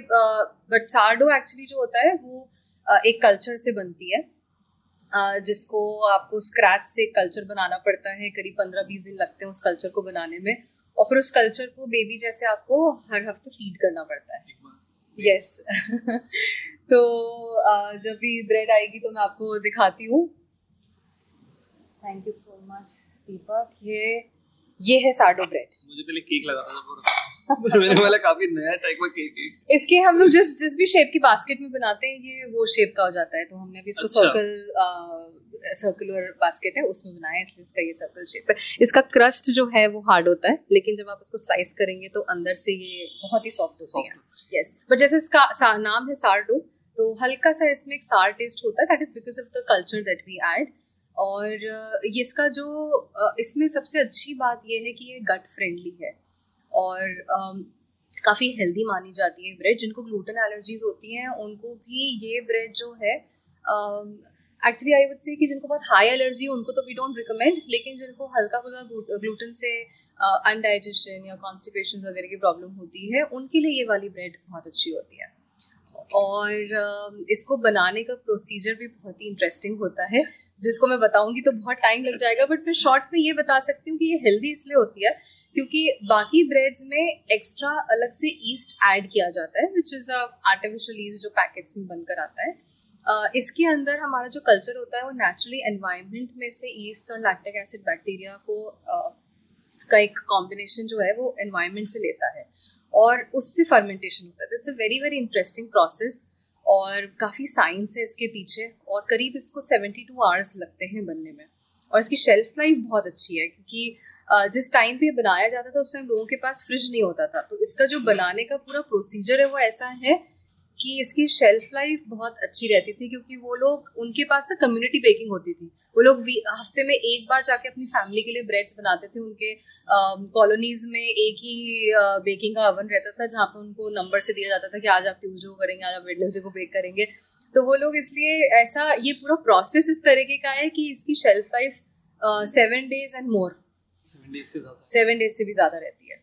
बट सार्डो एक्चुअली जो होता है वो uh, एक कल्चर से बनती है। uh, जिसको आपको स्क्रैच से कल्चर बनाना पड़ता है करीब पंद्रह बीस दिन लगते हैं उस कल्चर को बनाने में। और फिर उस कल्चर को बेबी जैसे आपको हर हफ़्ते फ़ीड करना पड़ता है। यस तो जब भी ब्रेड आएगी तो मैं आपको दिखाती हूँ। Thank you so much Deepak ये ये है साडो ब्रेड मुझे पहले केक लगा था मैंने वाला काफ़ी नया टाइप का केक है। इसके हम लोग जिस जिस भी शेप की बास्केट में बनाते हैं ये वो शेप का हो जाता है। तो हमने अभी इसको सर्कल। सर्कुलर बास्केट है उसमें बनाया है इसलिए इसका ये सर्कल शेप है। इसका क्रस्ट जो है वो हार्ड होता है लेकिन जब आप उसको स्लाइस करेंगे तो अंदर से ये बहुत ही सॉफ्ट होती है। यस बट जैसे इसका नाम है सार्डो तो हल्का सा इसमें एक सार टेस्ट होता है that is because of the culture that we add और इसका जो इसमें सबसे अच्छी बात यह है कि ये गट फ्रेंडली है। और काफ़ी हेल्दी मानी जाती है ब्रेड जिनको ग्लूटन एलर्जीज होती हैं, उनको भी ये ब्रेड जो है एक्चुअली आई वुड से कि जिनको बहुत हाई एलर्जी उनको तो वी डोंट रिकमेंड लेकिन जिनको हल्का फुल्का ग्लूटन से अनडाइजेशन या कॉन्स्टिपेशन वगैरह की प्रॉब्लम होती है, उनके लिए ये वाली ब्रेड बहुत अच्छी होती है। और इसको बनाने का प्रोसीजर भी बहुत ही इंटरेस्टिंग होता है। जिसको मैं बताऊँगी तो बहुत टाइम लग जाएगा बट मैं शॉर्ट में ये बता सकती हूँ कि ये हेल्दी इसलिए होती है क्योंकि बाकी ब्रेड्स में एक्स्ट्रा अलग से ईस्ट ऐड किया जाता है which is a artificial yeast जो पैकेट्स में बनकर आता है। इसके अंदर हमारा जो कल्चर होता है वो नेचुरली एनवायरनमेंट में से ईस्ट और लैक्टिक एसिड बैक्टीरिया को का एक कॉम्बिनेशन जो है वो एनवायरनमेंट से लेता है। और उससे फर्मेंटेशन होता है। It's a very very interesting process और काफ़ी साइंस है इसके पीछे और करीब इसको सेवेंटी टू आवर्स लगते हैं बनने में। और इसकी शेल्फ लाइफ बहुत अच्छी है क्योंकि जिस टाइम पे बनाया जाता था, उस टाइम लोगों के पास फ्रिज नहीं होता था। तो इसका जो बनाने का पूरा प्रोसीजर है, वो ऐसा है कि इसकी शेल्फ लाइफ बहुत अच्छी रहती थी क्योंकि वो लोग उनके पास ना कम्युनिटी बेकिंग होती थी। वो लोग हफ़्ते में एक बार जाके अपनी फैमिली के लिए ब्रेड्स बनाते थे उनके कॉलोनीज में एक ही बेकिंग का अवन रहता था जहाँ पे उनको नंबर से दिया जाता था कि आज आप ट्यूजडे को करेंगे आज आप वेडनेसडे को बेक करेंगे। तो वो लोग इसलिए ऐसा ये पूरा प्रोसेस इस तरीके का है कि इसकी shelf life seven days and more seven days से भी ज़्यादा रहती है।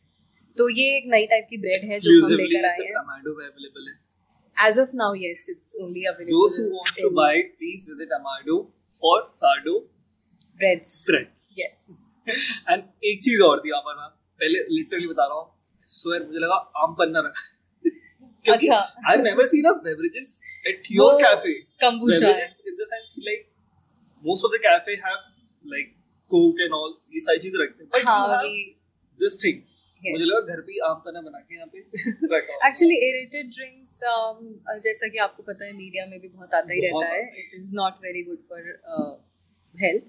तो ये एक नई टाइप की ब्रेड है जो हम लेकर आए हैं। As of now, yes, it's only available. Those who want to buy, please visit Amado for Sardo breads. Breads. Yes. And एक चीज़ और थी यहाँ पर मैं पहले लिटरली बता रहा हूँ स्वेर मुझे लगा आम पन्ना रखा अच्छा। I have never seen a beverages at your cafe kombucha है। beverages in the sense like most of the cafe have like coke and all ये सारी चीज़ें रखते हैं but हाँ you have we मुझे लगा घर पे आम पन्ना बना के यहाँ पे एक्चुअली एरेटेड ड्रिंक्स जैसा कि आपको पता है मीडिया में भी बहुत आता ही रहता है। It is not very good for health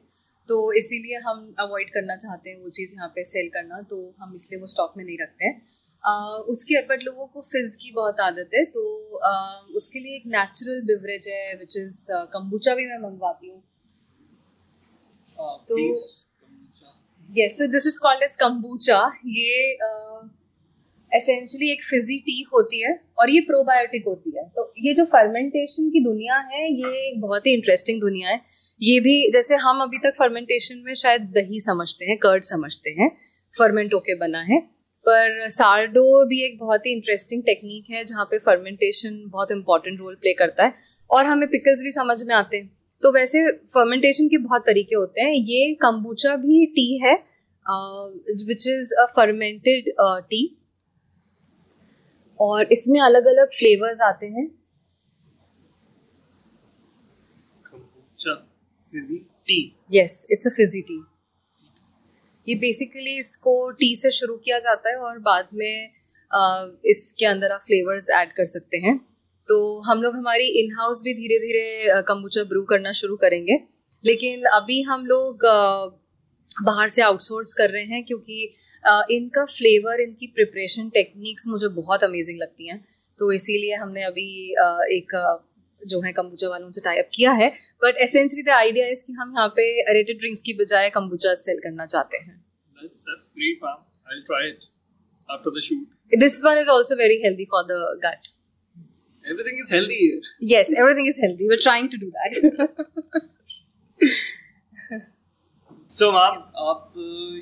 तो इसीलिए हम अवॉइड करना चाहते हैं वो चीज़ यहाँ पे सेल करना तो हम इसलिए वो स्टॉक में नहीं रखते हैं। Uh, उसके बट लोगों को फिज की बहुत आदत है तो uh, उसके लिए एक नेचुरल बिवरेज है विच इज़ कम्बुचा भी मैं मंगवाती हूँ। हाँ, तो- please, यस तो this is called as kombucha ये एसेंशियली एक फिजी टी होती है और ये प्रोबायोटिक होती है। तो ये जो फर्मेंटेशन की दुनिया है, ये एक बहुत ही इंटरेस्टिंग दुनिया है। ये भी जैसे हम अभी तक फर्मेंटेशन में शायद दही समझते हैं कर्ड समझते हैं फर्मेंट होके बना है। पर सार्डो भी एक बहुत ही इंटरेस्टिंग टेक्निक है, जहाँ पे फर्मेंटेशन बहुत इंपॉर्टेंट रोल प्ले करता है। और हमें पिकल्स भी समझ में आते हैं। तो वैसे फर्मेंटेशन के बहुत तरीके होते हैं। ये कम्बूचा भी टी है which is a fermented tea और इसमें अलग अलग फ्लेवर्स आते हैं। Yes it's a fizzy tea ये बेसिकली इसको टी से शुरू किया जाता है और बाद में इसके अंदर आप फ्लेवर्स ऐड कर सकते हैं। तो हम लोग हमारी इन हाउस भी धीरे धीरे कम्बुचा ब्रू करना शुरू करेंगे। लेकिन अभी हम लोग बाहर से आउटसोर्स कर रहे हैं क्योंकि इनका फ्लेवर इनकी प्रिपरेशन टेक्निक्स मुझे बहुत अमेजिंग लगती हैं। तो इसीलिए हमने अभी एक जो है कम्बुचा वालों से टाइप किया है। But essentially the idea is कि हम यहाँ पे अरेटेड ड्रिंक्स की बजाय कम्बुचा सेल करना चाहते हैं। That's great man I'll try it after the shoot. Everything is healthy. Yes everything is healthy. We're trying to do that. So ma'am आप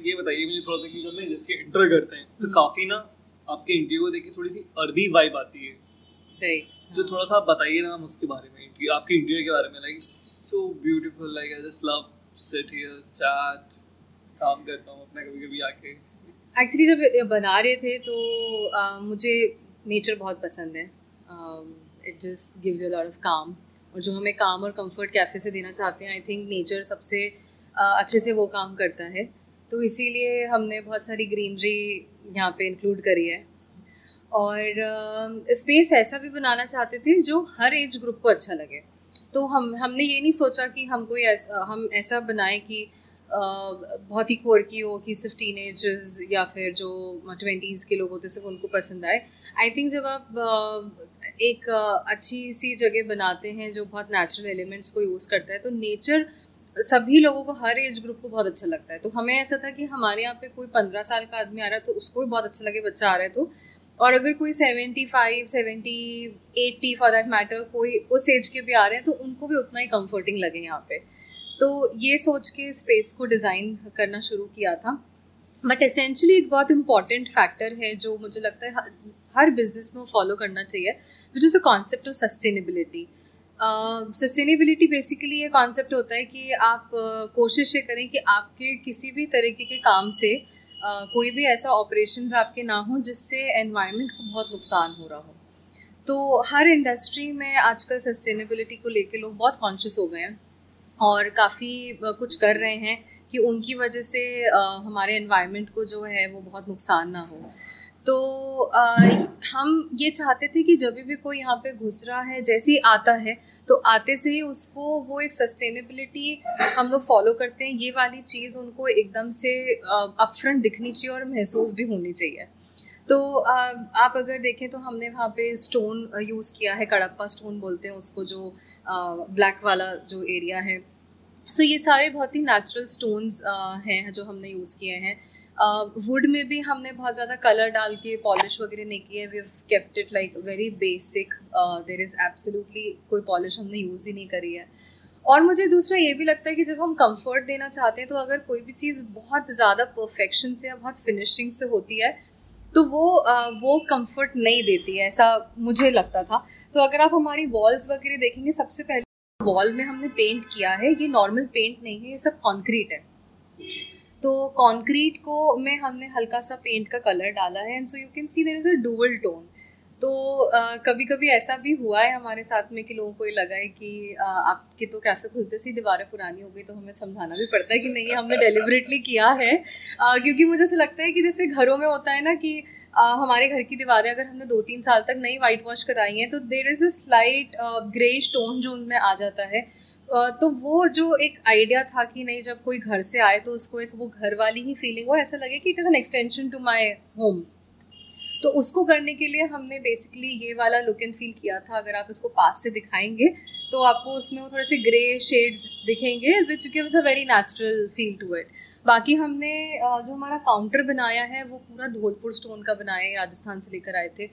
ये बताइए मुझे थोड़ा सा कि जब मैं जैसे इंटर करते हैं तो काफ़ी ना आपके इंटरव्यू को देख के थोड़ी सी अर्दी वाइब आती है। Right. तो थोड़ा सा आप बताइए ना हम उसके बारे में interview- आपके इंटरव्यू के बारे में like so beautiful like I just love sit here chat काम करता हूँ अपना कभी कभी आके। एक्चुअली जब बना रहे थे तो uh, मुझे नेचर बहुत पसंद है। It just gives a lot of काम और जो हमें काम और कंफर्ट कैफ़े से देना चाहते हैं आई थिंक नेचर सबसे uh, अच्छे से वो काम करता है। तो इसीलिए हमने बहुत सारी ग्रीनरी यहाँ पे इंक्लूड करी है। और स्पेस uh, ऐसा भी बनाना चाहते थे जो हर एज ग्रुप को अच्छा लगे। तो हम हमने ये नहीं सोचा कि हम कोई ऐसा हम ऐसा बनाए कि अ, बहुत ही कोरकी हो कि सिर्फ़ टीनेजर्स या फिर जो ट्वेंटीज़ के लोग होते सिर्फ़ उनको पसंद आए। आई थिंक जब आप अ, एक अच्छी सी जगह बनाते हैं जो बहुत नेचुरल एलिमेंट्स को यूज़ करता है तो नेचर सभी लोगों को, हर एज ग्रुप को बहुत अच्छा लगता है। तो हमें ऐसा था कि हमारे यहाँ पे कोई पंद्रह साल का आदमी आ रहा है तो उसको भी बहुत अच्छा लगे बच्चा आ रहा है तो। और अगर कोई seventy five seventy eighty for that matter कोई उस एज के भी आ रहे हैं तो उनको भी उतना ही कंफर्टिंग लगे यहाँ पे। तो ये सोच के स्पेस को डिज़ाइन करना शुरू किया था। बट एसेंशली एक बहुत इंपॉर्टेंट फैक्टर है जो मुझे लगता है हर- बिज़नेस में फॉलो करना चाहिए which is the concept of sustainability sustainability basically ये कॉन्सेप्ट होता है कि आप uh, कोशिश ये करें कि आपके किसी भी तरीके के काम से uh, कोई भी ऐसा ऑपरेशन आपके ना हो जिससे एनवायरनमेंट को बहुत नुकसान हो रहा हो। तो हर इंडस्ट्री में आजकल सस्टेनेबिलिटी को लेके लोग बहुत कॉन्शियस हो गए हैं और काफ़ी कुछ कर रहे हैं कि उनकी वजह से हमारे एनवायरनमेंट को जो है वो बहुत नुकसान ना हो। तो अ, हम ये चाहते थे कि जब भी कोई यहाँ पे घुस रहा है जैसे ही आता है तो आते से ही उसको वो एक सस्टेनेबिलिटी हम लोग फॉलो करते हैं। ये वाली चीज़ उनको एकदम से अपफ्रंट दिखनी चाहिए और महसूस भी होनी चाहिए। तो आप अगर देखें तो हमने वहाँ पे स्टोन यूज़ किया है कड़प्पा स्टोन बोलते हैं उसको जो ब्लैक वाला जो एरिया है। सो so, ये सारे बहुत ही नेचुरल स्टोन्स हैं जो हमने यूज़ किए हैं। वुड में भी हमने बहुत ज़्यादा कलर डाल के पॉलिश वगैरह नहीं किए we kept it like very basic there is absolutely कोई पॉलिश हमने यूज़ ही नहीं करी है. और मुझे दूसरा ये भी लगता है कि जब हम कंफर्ट देना चाहते हैं तो अगर कोई भी चीज़ बहुत ज़्यादा परफेक्शन से या बहुत फिनिशिंग से होती है तो वो अ, वो कंफर्ट नहीं देती है. ऐसा मुझे लगता था. तो अगर आप हमारी वॉल्स वगैरह देखेंगे सबसे पहले वॉल में हमने पेंट किया है. ये नॉर्मल पेंट नहीं है ये सब कॉन्क्रीट है. तो कंक्रीट को में हमने हल्का सा पेंट का कलर डाला है and so you can see there is a dual tone तो कभी कभी ऐसा भी हुआ है हमारे साथ में कि लोगों को ये लगा है कि आपके तो कैफ़े खुलते सी दीवारें पुरानी हो गई तो हमें समझाना भी पड़ता है कि नहीं, हमने डेलिबरेटली किया है। क्योंकि मुझे ऐसा लगता है कि जैसे घरों में होता है ना कि हमारे घर की दीवारें अगर हमने दो तीन साल तक नई वाइट वॉश कराई हैं तो there is a slight grey stone जो उनमें आ जाता है। तो वो जो एक आइडिया था कि नहीं, जब कोई घर से आए तो उसको एक वो घर वाली ही फीलिंग हो, ऐसा लगे कि it is an extension to my home तो उसको करने के लिए हमने बेसिकली ये वाला लुक एंड फील किया था। अगर आप इसको पास से दिखाएँगे तो आपको उसमें वो थोड़े से ग्रे शेड्स दिखेंगे which gives a very natural feel to it बाकी हमने जो हमारा काउंटर बनाया है, वो पूरा धौलपुर स्टोन का बनाया है, राजस्थान से लेकर आए थे।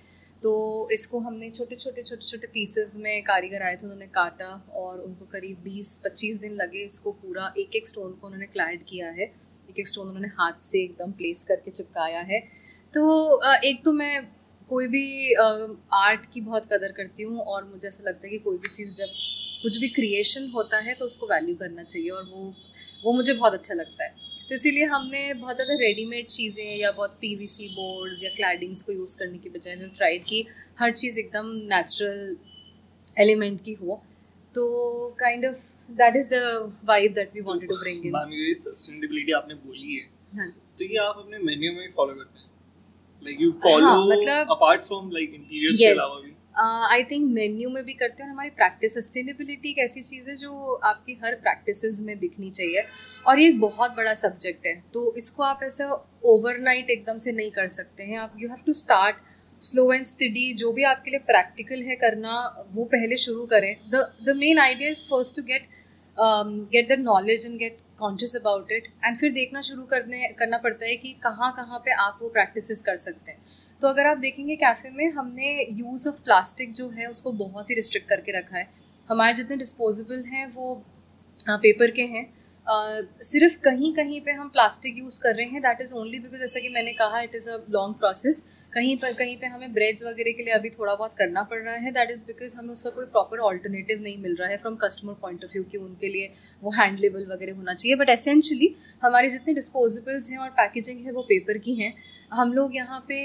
तो इसको हमने छोटे छोटे छोटे छोटे पीसेस में कारीगर आए थे, उन्होंने काटा और उनको करीब 20-25 दिन लगे इसको पूरा एक एक स्टोन को उन्होंने क्लैड किया है। एक एक स्टोन उन्होंने हाथ से एकदम प्लेस करके चिपकाया है। तो एक तो मैं कोई भी आर्ट की बहुत कदर करती हूँ और मुझे ऐसा लगता है कि कोई भी चीज़ जब कुछ भी क्रिएशन होता है तो उसको वैल्यू करना चाहिए और वो वो मुझे बहुत अच्छा लगता है। तो इसीलिए हमने बहुत ज़्यादा रेडीमेड चीज़ें या बहुत पीवीसी बोर्ड्स या क्लैडिंग्स को यूज़ करने की बजाय हमने ट्राइड की। हर चीज़ एकदम नेचुरल एलिमेंट की हो। तो kind of that is the vibe that we wanted to bring in ma'am ये सस्टेनेबिलिटी आपने बोली है। हाँ जी। तो ये आप अपने मेन्यू में फॉलो करते हैं? Like you follow apart from like interiors के अलावा भी? आई थिंक मेन्यू में भी करते हैं हमारी प्रैक्टिस सस्टेनेबिलिटी एक ऐसी चीज़ है जो आपकी हर प्रैक्टिस में दिखनी चाहिए और ये एक बहुत बड़ा सब्जेक्ट है। तो इसको आप ऐसा ओवरनाइट एकदम से नहीं कर सकते हैं। आप you have to start slow and study जो भी आपके लिए प्रैक्टिकल है करना, वो पहले शुरू करें। The the main idea is first to get get the knowledge and get conscious about it and फिर देखना शुरू करने, करना पड़ता है कि कहाँ कहाँ पे आप वो प्रैक्टिस कर सकते हैं। तो अगर आप देखेंगे कैफ़े में हमने यूज़ ऑफ़ प्लास्टिक जो है उसको बहुत ही रिस्ट्रिक्ट करके रखा है। हमारे जितने डिस्पोजेबल हैं वो पेपर के हैं। सिर्फ़ कहीं कहीं पे हम प्लास्टिक यूज़ कर रहे हैं। दैट इज़ ओनली बिकॉज़ जैसा कि मैंने कहा it is a long process कहीं पर कहीं पे हमें ब्रेड्स वगैरह के लिए अभी थोड़ा बहुत करना पड़ रहा है। दैट इज़ बिकॉज़ हमें उसका कोई प्रॉपर ऑल्टरनेटिव नहीं मिल रहा है from customer point of view कि उनके लिए वो हैंडलेबल वगैरह होना चाहिए। बट एसेंशली हमारे जितने डिस्पोजेबल्स हैं और पैकेजिंग है वो पेपर की हैं। हम लोग यहाँ पे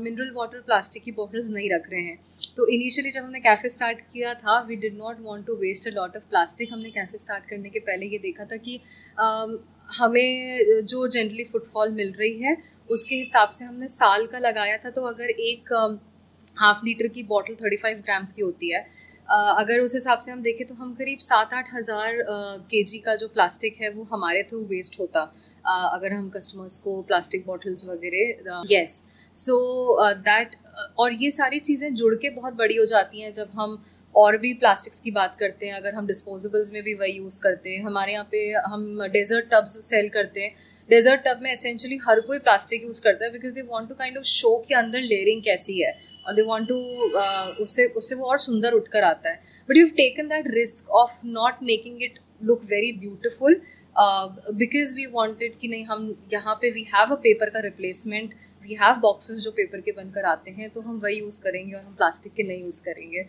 मिनरल वाटर प्लास्टिक की बॉटल्स नहीं रख रहे हैं। तो इनिशियली जब हमने कैफ़े स्टार्ट किया था we did not want to waste a lot of plastic हमने कैफ़े स्टार्ट करने के पहले ये देखा था कि uh, हमें जो जनरली फुटफॉल मिल रही है उसके हिसाब से हमने साल का लगाया था तो अगर एक हाफ़ लीटर की बॉटल थर्टी फाइव ग्राम्स की होती है अगर उस हिसाब से हम देखें तो हम करीब सात आठ हज़ार के जी का जो प्लास्टिक है वो हमारे थ्रू वेस्ट होता। अगर हम कस्टमर्स को प्लास्टिक बॉटल्स वगैरह यस सो दैट और ये सारी चीज़ें जुड़ के बहुत बड़ी हो जाती हैं जब हम और भी प्लास्टिक्स की बात करते हैं, अगर हम डिस्पोजेबल्स में भी वही यूज़ करते हैं। हमारे यहाँ पे हम डेजर्ट टब्स सेल करते हैं। डेजर्ट टब में एसेंशली हर कोई प्लास्टिक यूज़ करता है because they want to kind of show के अंदर लेयरिंग कैसी है। और दे वांट टू उससे उससे वो और सुंदर उठकर आता है। But you taken that risk of not making it look very beautiful because we wanted कि नहीं, हम यहाँ पे वी हैव अ पेपर का रिप्लेसमेंट वी हैव बॉक्सेस जो पेपर के बनकर आते हैं तो हम वही यूज़ करेंगे और हम प्लास्टिक के नहीं यूज़ करेंगे।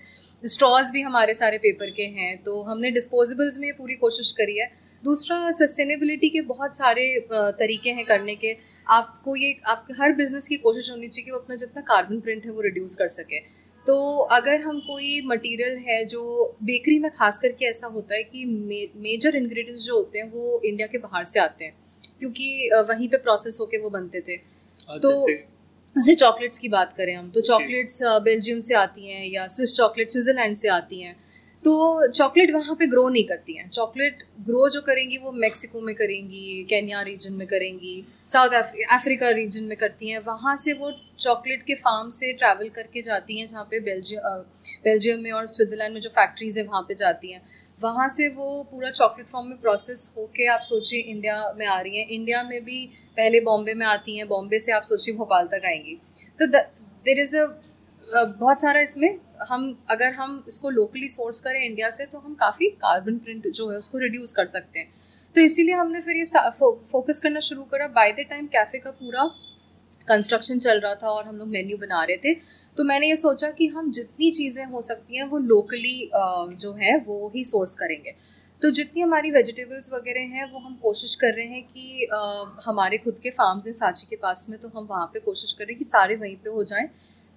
स्ट्रॉज भी हमारे सारे पेपर के हैं तो हमने डिस्पोजेबल्स में पूरी कोशिश करी है। दूसरा सस्टेनेबिलिटी के बहुत सारे तरीके हैं करने के। आपको ये आप हर बिज़नेस की कोशिश होनी चाहिए कि वो अपना जितना कार्बन प्रिंट है वो रिड्यूस कर सके। तो अगर हम कोई मटेरियल है जो बेकरी में खास करके ऐसा होता है कि मे, मेजर इंग्रेडिएंट्स जो होते हैं वो इंडिया के बाहर से आते हैं क्योंकि वहीं पे प्रोसेस होके वो बनते थे। तो जैसे चॉकलेट्स की बात करें हम तो चॉकलेट्स बेल्जियम से आती हैं या स्विस चॉकलेट स्विट्ज़रलैंड से आती हैं तो चॉकलेट वहाँ पे ग्रो नहीं करती हैं। चॉकलेट ग्रो जो करेंगी वो मेक्सिको में करेंगी केन्या रीजन में करेंगी साउथ अफ्रीका रीजन में करती हैं। वहाँ से वो चॉकलेट के फार्म से ट्रैवल करके जाती हैं जहाँ पे बेल्जियम बेल्जियम में और स्विट्ज़रलैंड में जो फैक्ट्रीज है वहाँ पे जाती हैं। वहाँ से वो पूरा चॉकलेट फॉर्म में प्रोसेस होके आप सोचिए इंडिया में आ रही हैं। इंडिया में भी पहले बॉम्बे में आती हैं। बॉम्बे से आप सोचिए भोपाल तक आएँगी। तो देर इज़ अ बहुत सारा इसमें हम अगर हम इसको लोकली सोर्स करें इंडिया से तो हम काफ़ी कार्बन प्रिंट जो है उसको रिड्यूस कर सकते हैं। तो इसीलिए हमने फिर ये फो, फोकस करना शुरू करा। बाय द टाइम कैफ़े का पूरा कंस्ट्रक्शन चल रहा था और हम लोग मेन्यू बना रहे थे तो मैंने ये सोचा कि हम जितनी चीज़ें हो सकती हैं वो लोकली जो है वो ही सोर्स करेंगे। तो जितनी हमारी वेजिटेबल्स वगैरह हैं वो हम कोशिश कर रहे हैं कि आ, हमारे खुद के फार्म्स हैं सांची के पास में तो हम वहाँ पे कोशिश कर रहे हैं कि सारे वहीं पे हो जाएँ।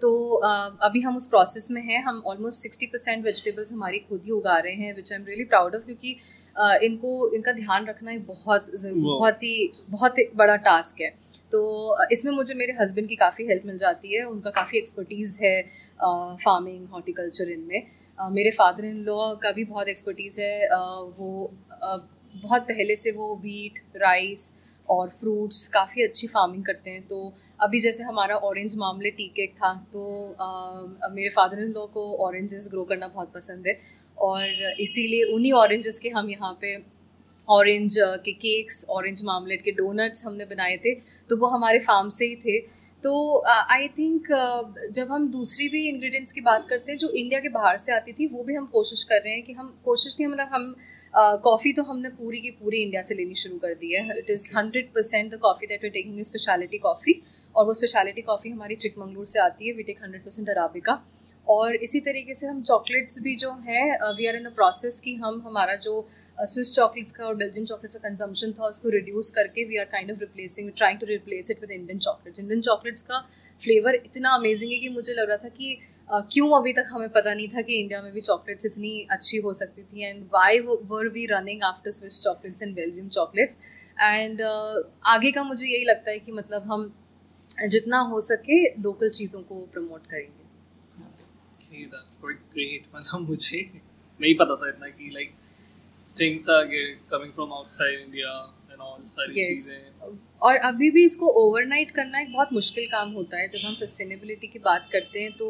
तो आ, अभी हम उस प्रोसेस में हैं हम ऑलमोस्ट सिक्सटी परसेंट वेजिटेबल्स हमारी खुद ही उगा रहे हैं which I am really proud of क्योंकि आ, इनको इनका ध्यान रखना बहुत बहुत ही बहुत बड़ा टास्क है। तो इसमें मुझे मेरे हस्बैंड की काफ़ी हेल्प मिल जाती है। उनका काफ़ी एक्सपर्टीज़ है फ़ार्मिंग हॉर्टिकल्चर इनमें। मेरे फादर इन लॉ का भी बहुत एक्सपर्टीज़ है। वो बहुत पहले से वो वीट राइस और फ्रूट्स काफ़ी अच्छी फ़ार्मिंग करते हैं। तो अभी जैसे हमारा ऑरेंज मामले टी केक था तो आ, मेरे फादर इन लॉ को ऑरेंजेस ग्रो करना बहुत पसंद है। और इसीलिए उन्हीं ऑरेंजेस के हम यहाँ पे ऑरेंज के केक्स ऑरेंज मामलेट के डोनट्स हमने बनाए थे तो वो हमारे फार्म से ही थे। तो आई uh, थिंक uh, जब हम दूसरी भी इंग्रेडिएंट्स की बात करते हैं जो इंडिया के बाहर से आती थी वो भी हम कोशिश कर रहे हैं कि हम कोशिश नहीं मतलब हम कॉफ़ी uh, तो हमने पूरी की पूरी इंडिया से लेनी शुरू कर दी है। It is hundred percent the coffee that we taking speciality coffee और वो स्पेशलिटी कॉफ़ी हमारी चिकमंगलूर से आती है we take hundred percent arabica और इसी तरीके से हम चॉकलेट्स भी जो हैं we are in a process कि हम हमारा जो स्विस चॉकलेट्स का और बेल्जियम चॉकलेट्स का कंजम्पशन था उसको रिड्यूस करके we are kind of replacing trying to replace it with Indian chocolates Indian chocolates का फ्लेवर इतना अमेजिंग है कि मुझे लग रहा था कि uh, क्यों अभी तक हमें पता नहीं था कि इंडिया में भी चॉकलेट्स इतनी अच्छी हो सकती थी and why were we running after Swiss chocolates and Belgium chocolates and आगे का मुझे यही लगता है कि मतलब हम जितना हो सके लोकल चीज़ों को प्रमोट करेंगे। Okay that's quite great. मतलब मुझे नहीं पता था इतना कि like things are coming from outside India and all सारी yes. चीज़ें। और अभी भी इसको ओवरनाइट करना एक बहुत मुश्किल काम होता है। जब हम सस्टेनेबिलिटी की बात करते हैं तो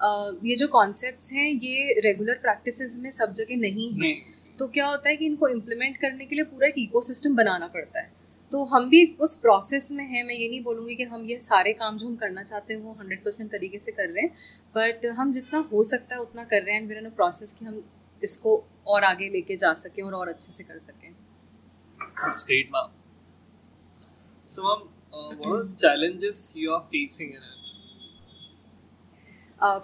uh, ये जो कॉन्सेप्ट्स हैं ये रेगुलर प्रैक्टिसेस में सब जगह नहीं है। तो क्या होता है कि इनको इम्प्लीमेंट करने के लिए पूरा एक इकोसिस्टम बनाना पड़ता है। तो हम भी उस प्रोसेस में हैं। मैं ये नहीं बोलूँगी कि हम ये सारे काम जो हम करना चाहते हैं वो हंड्रेड परसेंट तरीके से कर रहे हैं। बट हम जितना हो सकता है उतना कर रहे हैं। एंड प्रोसेस कि हम इसको और आगे लेके जा सकें और और अच्छे से कर सकें। Great, ma'am. So, ma'am, uh, what are the challenges you are facing in it?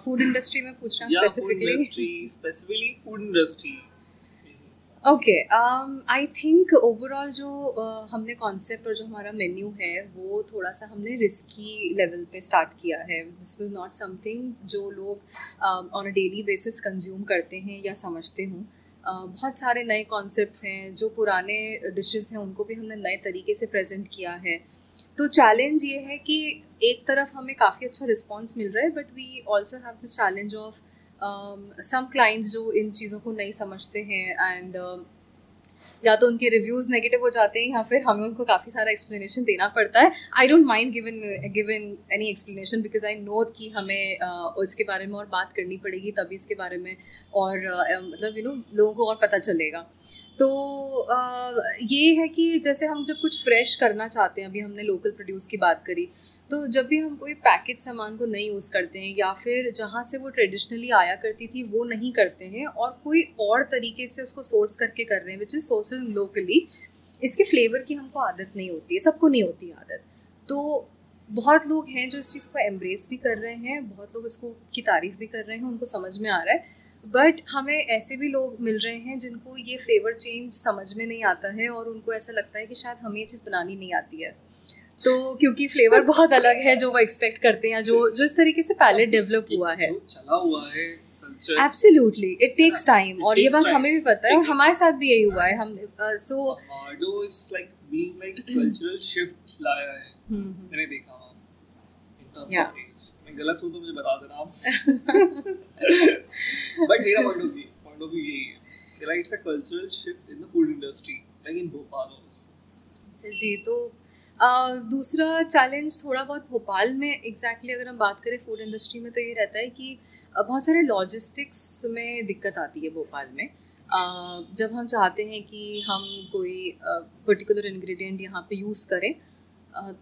Food uh, industry में पूछना specifically specifically food industry okay I think overall जो uh, हमने कॉन्सेप्ट और जो हमारा मेन्यू है वो थोड़ा सा हमने रिस्की लेवल पे स्टार्ट किया है। दिस वाज नॉट समथिंग जो लोग on a daily basis consume करते हैं या समझते हों। बहुत सारे नए कॉन्सेप्ट हैं, जो पुराने डिशेस हैं, उनको भी हमने नए तरीके से प्रेजेंट किया है। तो चैलेंज ये है कि एक तरफ़ हमें काफ़ी अच्छा रिस्पॉन्स मिल रहा है but we also have this challenge of some clients जो इन चीज़ों को नहीं समझते हैं एंड या तो उनके रिव्यूज़ नेगेटिव हो जाते हैं या फिर हमें उनको काफ़ी सारा एक्सप्लेनेशन देना पड़ता है। I don't mind given given any explanation because I know कि हमें uh, इसके बारे में और बात करनी पड़ेगी तभी इसके बारे में और uh, मतलब यू you नो know, लोगों को और पता चलेगा। तो आ, ये है कि जैसे हम जब कुछ फ्रेश करना चाहते हैं अभी हमने लोकल प्रोड्यूस की बात करी तो जब भी हम कोई पैकेज सामान को नहीं यूज़ करते हैं या फिर जहाँ से वो ट्रेडिशनली आया करती थी वो नहीं करते हैं और कोई और तरीके से उसको सोर्स करके कर रहे हैं विच इज़ सोर्स लोकली इसके फ्लेवर की हमको आदत नहीं होती है सबको नहीं होती आदत। तो बहुत लोग हैं जो इस चीज़ को एम्ब्रेस भी कर रहे हैं बहुत लोग इसको की तारीफ़ भी कर रहे हैं उनको समझ में आ रहा है। बट हमें ऐसे भी लोग मिल रहे हैं जिनको ये फ्लेवर चेंज समझ में नहीं आता है और उनको ऐसा लगता है कि शायद हमें ये चीज़ बनानी नहीं आती है। तो क्योंकि फ्लेवर बहुत अलग है जो वो एक्सपेक्ट करते हैं जो जिस तरीके से पैलेट डेवलप हुआ है। चला हुआ है एब्सोल्युटली इट टेक्स टाइम और ये बात हमें भी पता है और हमारे साथ भी यही हुआ है। हम so like like cultural shift लाया है। हम्म, हम्म। मैंने देखा। मैं गलत हूँ तो मुझे बता देना आप। बट मेरा point of view point of view यही है कि like it's a cultural shift in the food industry like in Bhopal जी तो Uh, दूसरा चैलेंज थोड़ा बहुत भोपाल में एग्जैक्टली exactly अगर हम बात करें फ़ूड इंडस्ट्री में तो ये रहता है कि बहुत सारे लॉजिस्टिक्स में दिक्कत आती है भोपाल में। uh, जब हम चाहते हैं कि हम कोई पर्टिकुलर इंग्रेडिएंट यहाँ पे यूज़ करें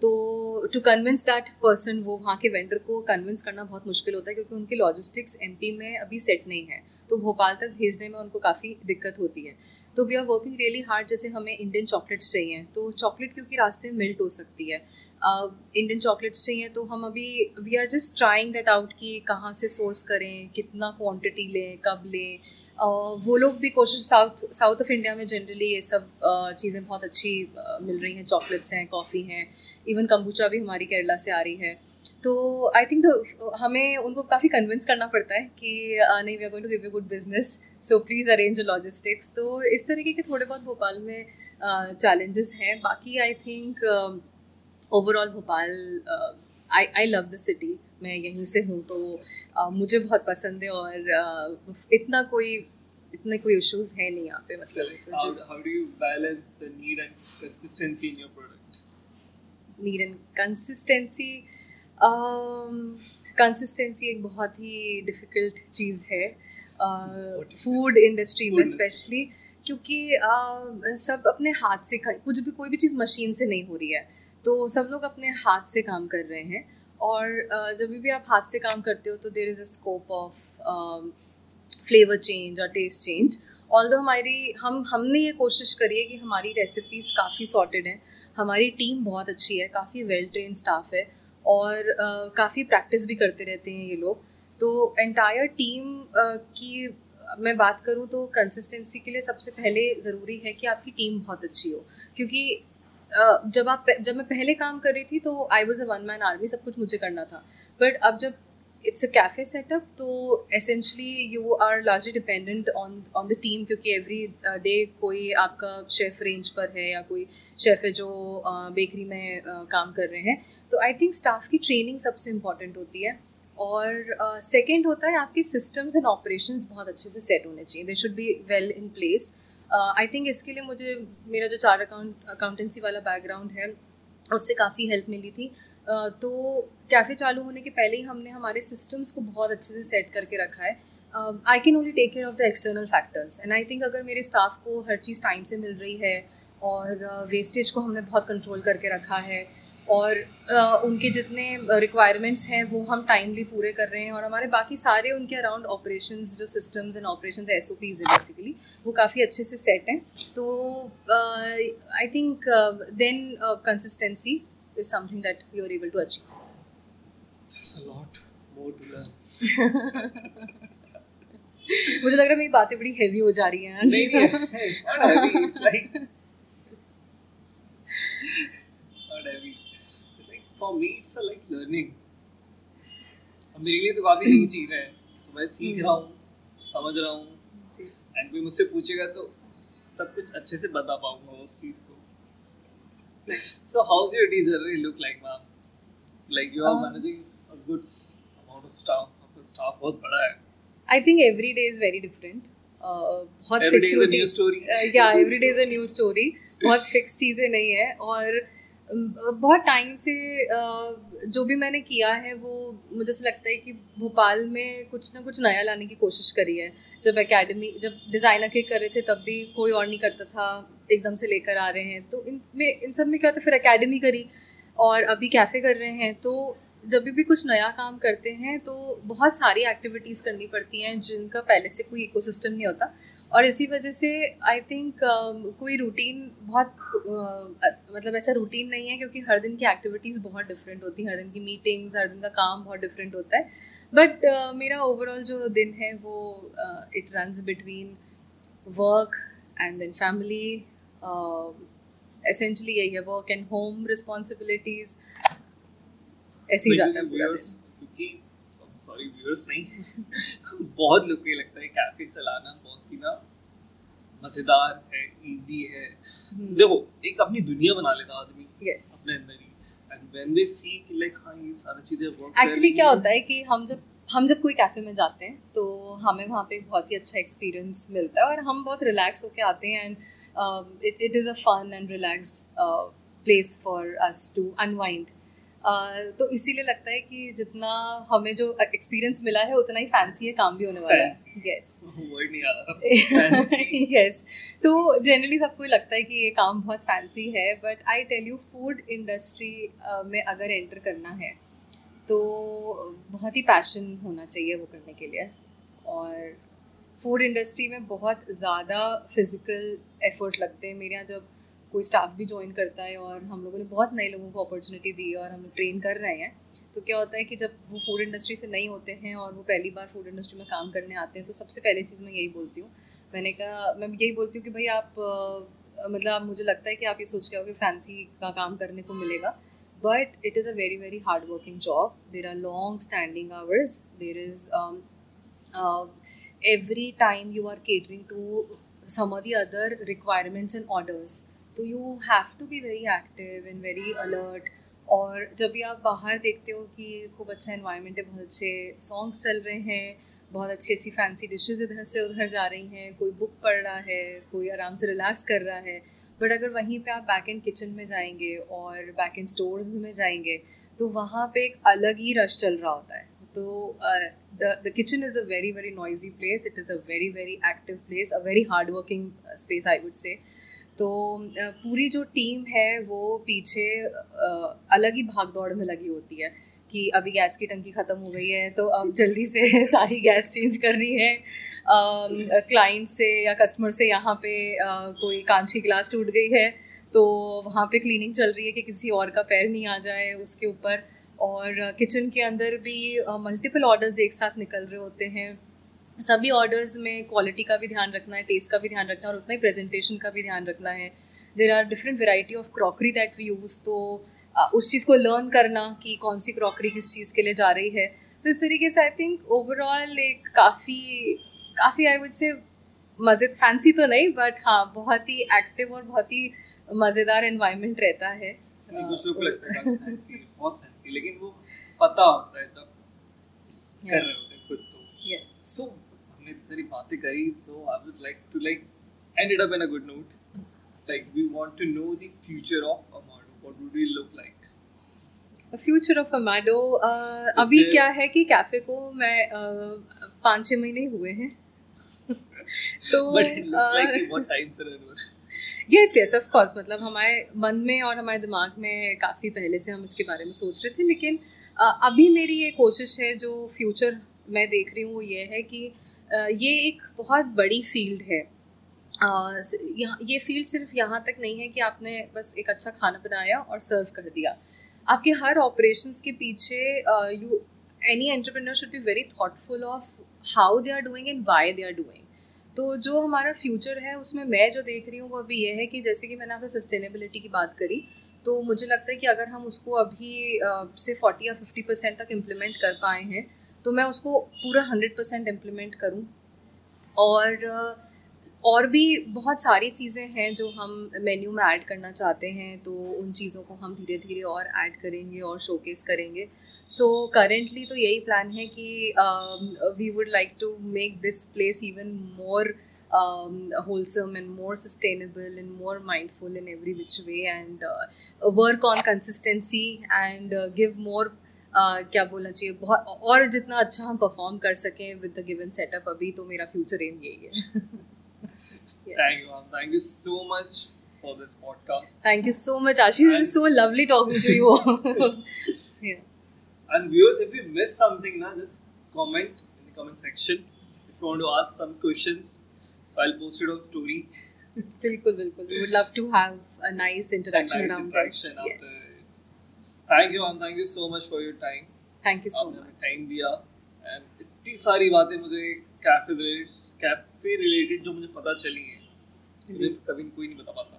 तो टू कन्विंस दैट पर्सन वो वहाँ के वेंडर को कन्विंस करना बहुत मुश्किल होता है क्योंकि उनकी लॉजिस्टिक्स एमपी में अभी सेट नहीं है। तो भोपाल तक भेजने में उनको काफ़ी दिक्कत होती है। तो we are working really hard जैसे हमें इंडियन चॉकलेट्स चाहिए। तो चॉकलेट क्योंकि रास्ते में मिल्ट हो सकती है। इंडियन uh, चॉकलेट्स चाहिए तो हम अभी we are just trying that out कि कहाँ से सोर्स करें कितना क्वांटिटी लें कब लें। वो लोग भी कोशिश साउथ साउथ ऑफ़ इंडिया में जनरली ये सब चीज़ें बहुत अच्छी मिल रही हैं। चॉकलेट्स हैं, कॉफ़ी हैं इवन कम्बूचा भी हमारी केरला से आ रही है। तो आई थिंक हमें उनको काफ़ी कन्विंस करना पड़ता है कि नहीं we are going to give you good business so please arrange a logistics तो इस तरीके के थोड़े बहुत भोपाल में चैलेंजेस हैं। बाकी I think overall Bhopal I I love the city मैं यहीं से हूँ तो uh, मुझे बहुत पसंद है और uh, इतना कोई इतने कोई इश्यूज़ है नहीं यहाँ पे मतलब how, how do you balance the need and consistency in your product? Need and consistency um, एक बहुत ही डिफ़िकल्ट चीज़ है फ़ूड uh, इंडस्ट्री में स्पेशली क्योंकि uh, सब अपने हाथ से कुछ भी कोई भी चीज़ मशीन से नहीं हो रही है तो सब लोग अपने हाथ से काम कर रहे हैं और जब भी आप हाथ से काम करते हो तो there is a scope of flavour change और टेस्ट चेंज ऑल दो हमारी हम हमने ये कोशिश करी है कि हमारी रेसिपीज़ काफ़ी सॉर्टेड हैं। हमारी टीम बहुत अच्छी है काफ़ी वेल ट्रेन स्टाफ है और uh, काफ़ी प्रैक्टिस भी करते रहते हैं ये लोग। तो एंटायर टीम uh, की मैं बात करूँ तो कंसिस्टेंसी के लिए सबसे पहले ज़रूरी है कि आपकी टीम बहुत अच्छी हो। क्योंकि जब आप जब मैं पहले काम कर रही थी तो I was a one man army सब कुछ मुझे करना था। बट अब जब इट्स अ कैफ़े सेटअप तो essentially you are largely dependent on on the team क्योंकि एवरी डे कोई आपका शेफ़ रेंज पर है, या कोई शेफ़ है जो बेकरी में काम कर रहे हैं। तो आई थिंक स्टाफ की ट्रेनिंग सबसे इंपॉर्टेंट होती है। और सेकेंड होता है आपकी सिस्टम्स एंड ऑपरेशंस बहुत अच्छे से सेट होने चाहिए। They should be well in place I think इसके लिए मुझे मेरा जो चार अकाउंट अकाउंटेंसी वाला बैकग्राउंड है उससे काफ़ी हेल्प मिली थी। तो कैफ़े चालू होने के पहले ही हमने हमारे सिस्टम्स को बहुत अच्छे से सेट करके रखा है। I can only take care of the external factors and I think अगर मेरे स्टाफ को हर चीज़ टाइम से मिल रही है और वेस्टेज uh, को हमने बहुत कंट्रोल करके रखा है और uh, उनके जितने रिक्वायरमेंट्स हैं वो हम टाइमली पूरे कर रहे हैं और हमारे बाकी सारे उनके अराउंड ऑपरेशंस जो systems and operations S O Ps है बेसिकली वो काफ़ी अच्छे से सेट हैं तो I think then consistency is achieve. There's a lot more to learn. मुझे लग रहा है मेरी बातें बड़ी हेवी हो जा रही हैं आज नहीं नहीं it's not heavy it's like it's not heavy it's a like learning अब मेरे लिए तो काफ़ी नई चीज़ है तो मैं सीख रहा हूँ समझ रहा हूँ एंड कोई मुझसे पूछेगा तो सब कुछ अच्छे से बता पाऊँगा उस चीज़ को so how's your day generally look like ma'am like you are um, managing a good amount of staff आपका staff बहुत बड़ा है I think every day is very different uh, बहुत every day is a new story uh, yeah every day is a new story बहुत fix चीज़ें नहीं है और बहुत टाइम से जो भी मैंने किया है, वो मुझे से लगता है कि भोपाल में कुछ ना कुछ नया लाने की कोशिश करी है। जब एकेडमी जब डिज़ाइनर के कर रहे थे, तब भी कोई और नहीं करता था, एकदम से लेकर आ रहे हैं। तो इन में, इन सब में क्या होता है फिर एकेडमी करी और अभी कैफ़े कर रहे हैं। तो जब भी कुछ नया काम करते हैं तो बहुत सारी एक्टिविटीज़ करनी पड़ती हैं जिनका पहले से कोई इकोसिस्टम नहीं होता। और इसी वजह से आई थिंक uh, कोई रूटीन बहुत uh, मतलब ऐसा रूटीन नहीं है क्योंकि हर दिन की एक्टिविटीज़ बहुत डिफरेंट होती हैं। हर दिन की मीटिंग्स हर दिन का काम बहुत डिफरेंट होता है। बट uh, मेरा ओवरऑल जो दिन है वो it runs between work and then family essentially यही है। वर्क एंड होम रिस्पॉन्सिबिलिटीज़ ऐसे ही जाता है पूरा सॉरी व्यूअर्स नहीं बहुत लोग को लगता है कैफ़े चलाना ही ना मज़ेदार है इजी है hmm. देखो एक अपनी दुनिया बना लेता आदमी yes. अपने अंदर ही एंड व्हेन दे सी कि लाइक हाँ ये सारी चीज़ें वर्क एक्चुअली क्या होता है कि हम जब हम जब कोई कैफ़े में जाते हैं तो हमें वहाँ पे बहुत ही अच्छा एक्सपीरियंस मिलता है और हम बहुत रिलैक्स होके आते हैं and it it is a fun and relaxed place for us to unwind तो इसीलिए लगता है कि जितना हमें जो एक्सपीरियंस मिला है उतना ही फैंसी है काम भी होने वाला है। यस यस तो जनरली सबको लगता है कि ये काम बहुत फैंसी है but I tell you food industry में अगर एंटर करना है तो बहुत ही पैशन होना चाहिए वो करने के लिए। और फ़ूड इंडस्ट्री में बहुत ज़्यादा फ़िज़िकल एफर्ट लगते हैं। मेरे यहाँ जब कोई स्टाफ भी ज्वाइन करता है और हम लोगों ने बहुत नए लोगों को अपॉर्चुनिटी दी और हम ट्रेन कर रहे हैं। तो क्या होता है कि जब वो फ़ूड इंडस्ट्री से नहीं होते हैं और वो पहली बार फ़ूड इंडस्ट्री में काम करने आते हैं तो सबसे पहले चीज़ मैं यही बोलती हूँ। मैंने कहा, मैं यही बोलती हूँ कि भाई आप मतलब मुझे लगता है कि आप ये सोच के आओगे फैंसी का काम करने को मिलेगा। But it is a very very hard working job there are long standing hours there is every time you are catering to some of the other requirements and orders. तो you have to be very active and very alert और जब भी आप बाहर देखते हो कि खूब अच्छा इन्वायरमेंट है, बहुत अच्छे सॉन्ग्स चल रहे हैं, बहुत अच्छी अच्छी फैंसी डिशेज इधर से उधर जा रही हैं, कोई बुक पढ़ रहा है, कोई आराम से रिलैक्स कर रहा है बट अगर वहीं पे आप बैक एंड किचन में जाएँगे और बैक एंड स्टोर्स में जाएँगे तो वहाँ पे एक अलग ही रश चल रहा होता है। तो the kitchen is a very very noisy place it is a very very active place a very hard working space I would say तो पूरी जो टीम है वो पीछे अलग ही भाग दौड़ में लगी होती है कि अभी गैस की टंकी ख़त्म हो गई है तो अब जल्दी से सारी गैस चेंज करनी है। क्लाइंट से या कस्टमर से यहाँ पे कोई कांच की गिलास टूट गई है तो वहाँ पे क्लीनिंग चल रही है कि किसी और का पैर नहीं आ जाए उसके ऊपर और किचन के अंदर भी मल्टीपल ऑर्डर्स एक साथ निकल रहे होते हैं। सभी ऑर्डर्स में क्वालिटी का भी ध्यान रखना है टेस्ट का भी ध्यान रखना है और उतना ही प्रेजेंटेशन का भी ध्यान रखना है। There are different variety of crockery that we use तो उस चीज़ को लर्न करना कि कौन सी क्रॉकरी किस चीज़ के लिए जा रही है। तो इस तरीके से आई थिंक ओवरऑल एक काफ़ी काफ़ी आई वुड से मज़े फैंसी तो नहीं बट हाँ बहुत ही एक्टिव और बहुत ही मज़ेदार इन्वायरमेंट रहता है। कुछ लोग को लगता है फैंसी बहुत फैंसी लेकिन वो पता होता है जब कर रहे होते खुद तो। यस सो हमने सारी बातें करी so I would like to like end it up in a good note like we want to know the future of Amado what would we look like future of Amado अभी क्या है कि cafe को मैं uh, पाँच छः महीने हुए हैं। तो uh, yes yes of course मतलब हमारे मन में और हमारे दिमाग में काफ़ी पहले से हम इसके बारे में सोच रहे थे लेकिन अ, अभी मेरी ये कोशिश है जो फ्यूचर मैं देख रही हूँ वो ये है कि अ, ये एक बहुत बड़ी फ़ील्ड है। यहाँ, ये फ़ील्ड सिर्फ़ यहाँ तक नहीं है कि आपने बस एक अच्छा खाना बनाया और सर्व कर दिया। आपके हर ऑपरेशंस के पीछे you any entrepreneur should be very thoughtful of how they are doing and why they are doing तो जो हमारा फ्यूचर है, उसमें मैं जो देख रही हूँ, वो अभी ये है कि जैसे कि मैंने आपसे सस्टेनेबिलिटी की बात करी तो मुझे लगता है कि अगर हम उसको अभी से फोर्टी या फिफ्टी परसेंट तक इम्प्लीमेंट कर पाए हैं तो मैं उसको पूरा हंड्रेड परसेंट इम्प्लीमेंट करूँ। और और भी बहुत सारी चीज़ें हैं जो हम मेन्यू में ऐड करना चाहते हैं तो उन चीज़ों को हम धीरे धीरे और ऐड करेंगे और शोकेस करेंगे। सो so, करेंटली तो यही प्लान है कि we would like to make this place even more more sustainable and more mindful in every which way and uh, work on consistency and uh, give more क्या बोलना चाहिए? बहुत और जितना अच्छा हम परफॉर्म कर सकें विद द गिवन सेटअप अभी तो मेरा फ्यूचर एम यही है। Thank you so much for this podcast thank you so much Ashish so बिल्कुल बिल्कुल. We would love to have a nice interaction around this ma'am. Thank you so much for your time. Thank you so आपने हमें much. Time दिया. And इतनी सारी बातें मुझे cafe related cafe related जो मुझे पता चली हैं मुझे कभी कोई नहीं बता पाता.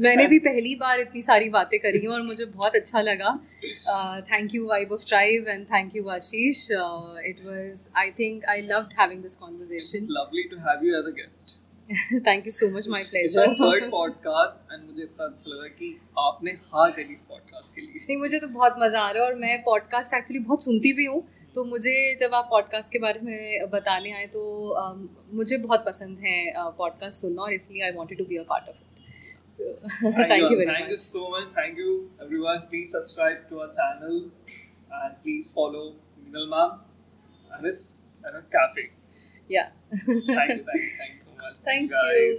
मैंने भी पहली बार इतनी सारी बातें करी हैं और मुझे बहुत अच्छा लगा. Thank you Vibe of Tribe and thank you Ashish it was I think I loved having this conversation lovely to have you as a guest thank you so much my our third podcast and मुझे इतना अच्छा लगा कि आपने हाँ करी इस podcast के लिए। नहीं मुझे तो बहुत मज़ा आ रहा है और मैं पॉडकास्ट एक्चुअली बहुत सुनती भी हूँ। तो मुझे जब आप पॉडकास्ट के बारे में बताने आए तो um, मुझे बहुत पसंद है पॉडकास्ट सुनना और इसलिए I wanted to be a part of it thank you very thank you मच so much. Thank you everyone. Please subscribe to our channel and please follow Minal ma'am and his and her cafe. या Thank guys. you.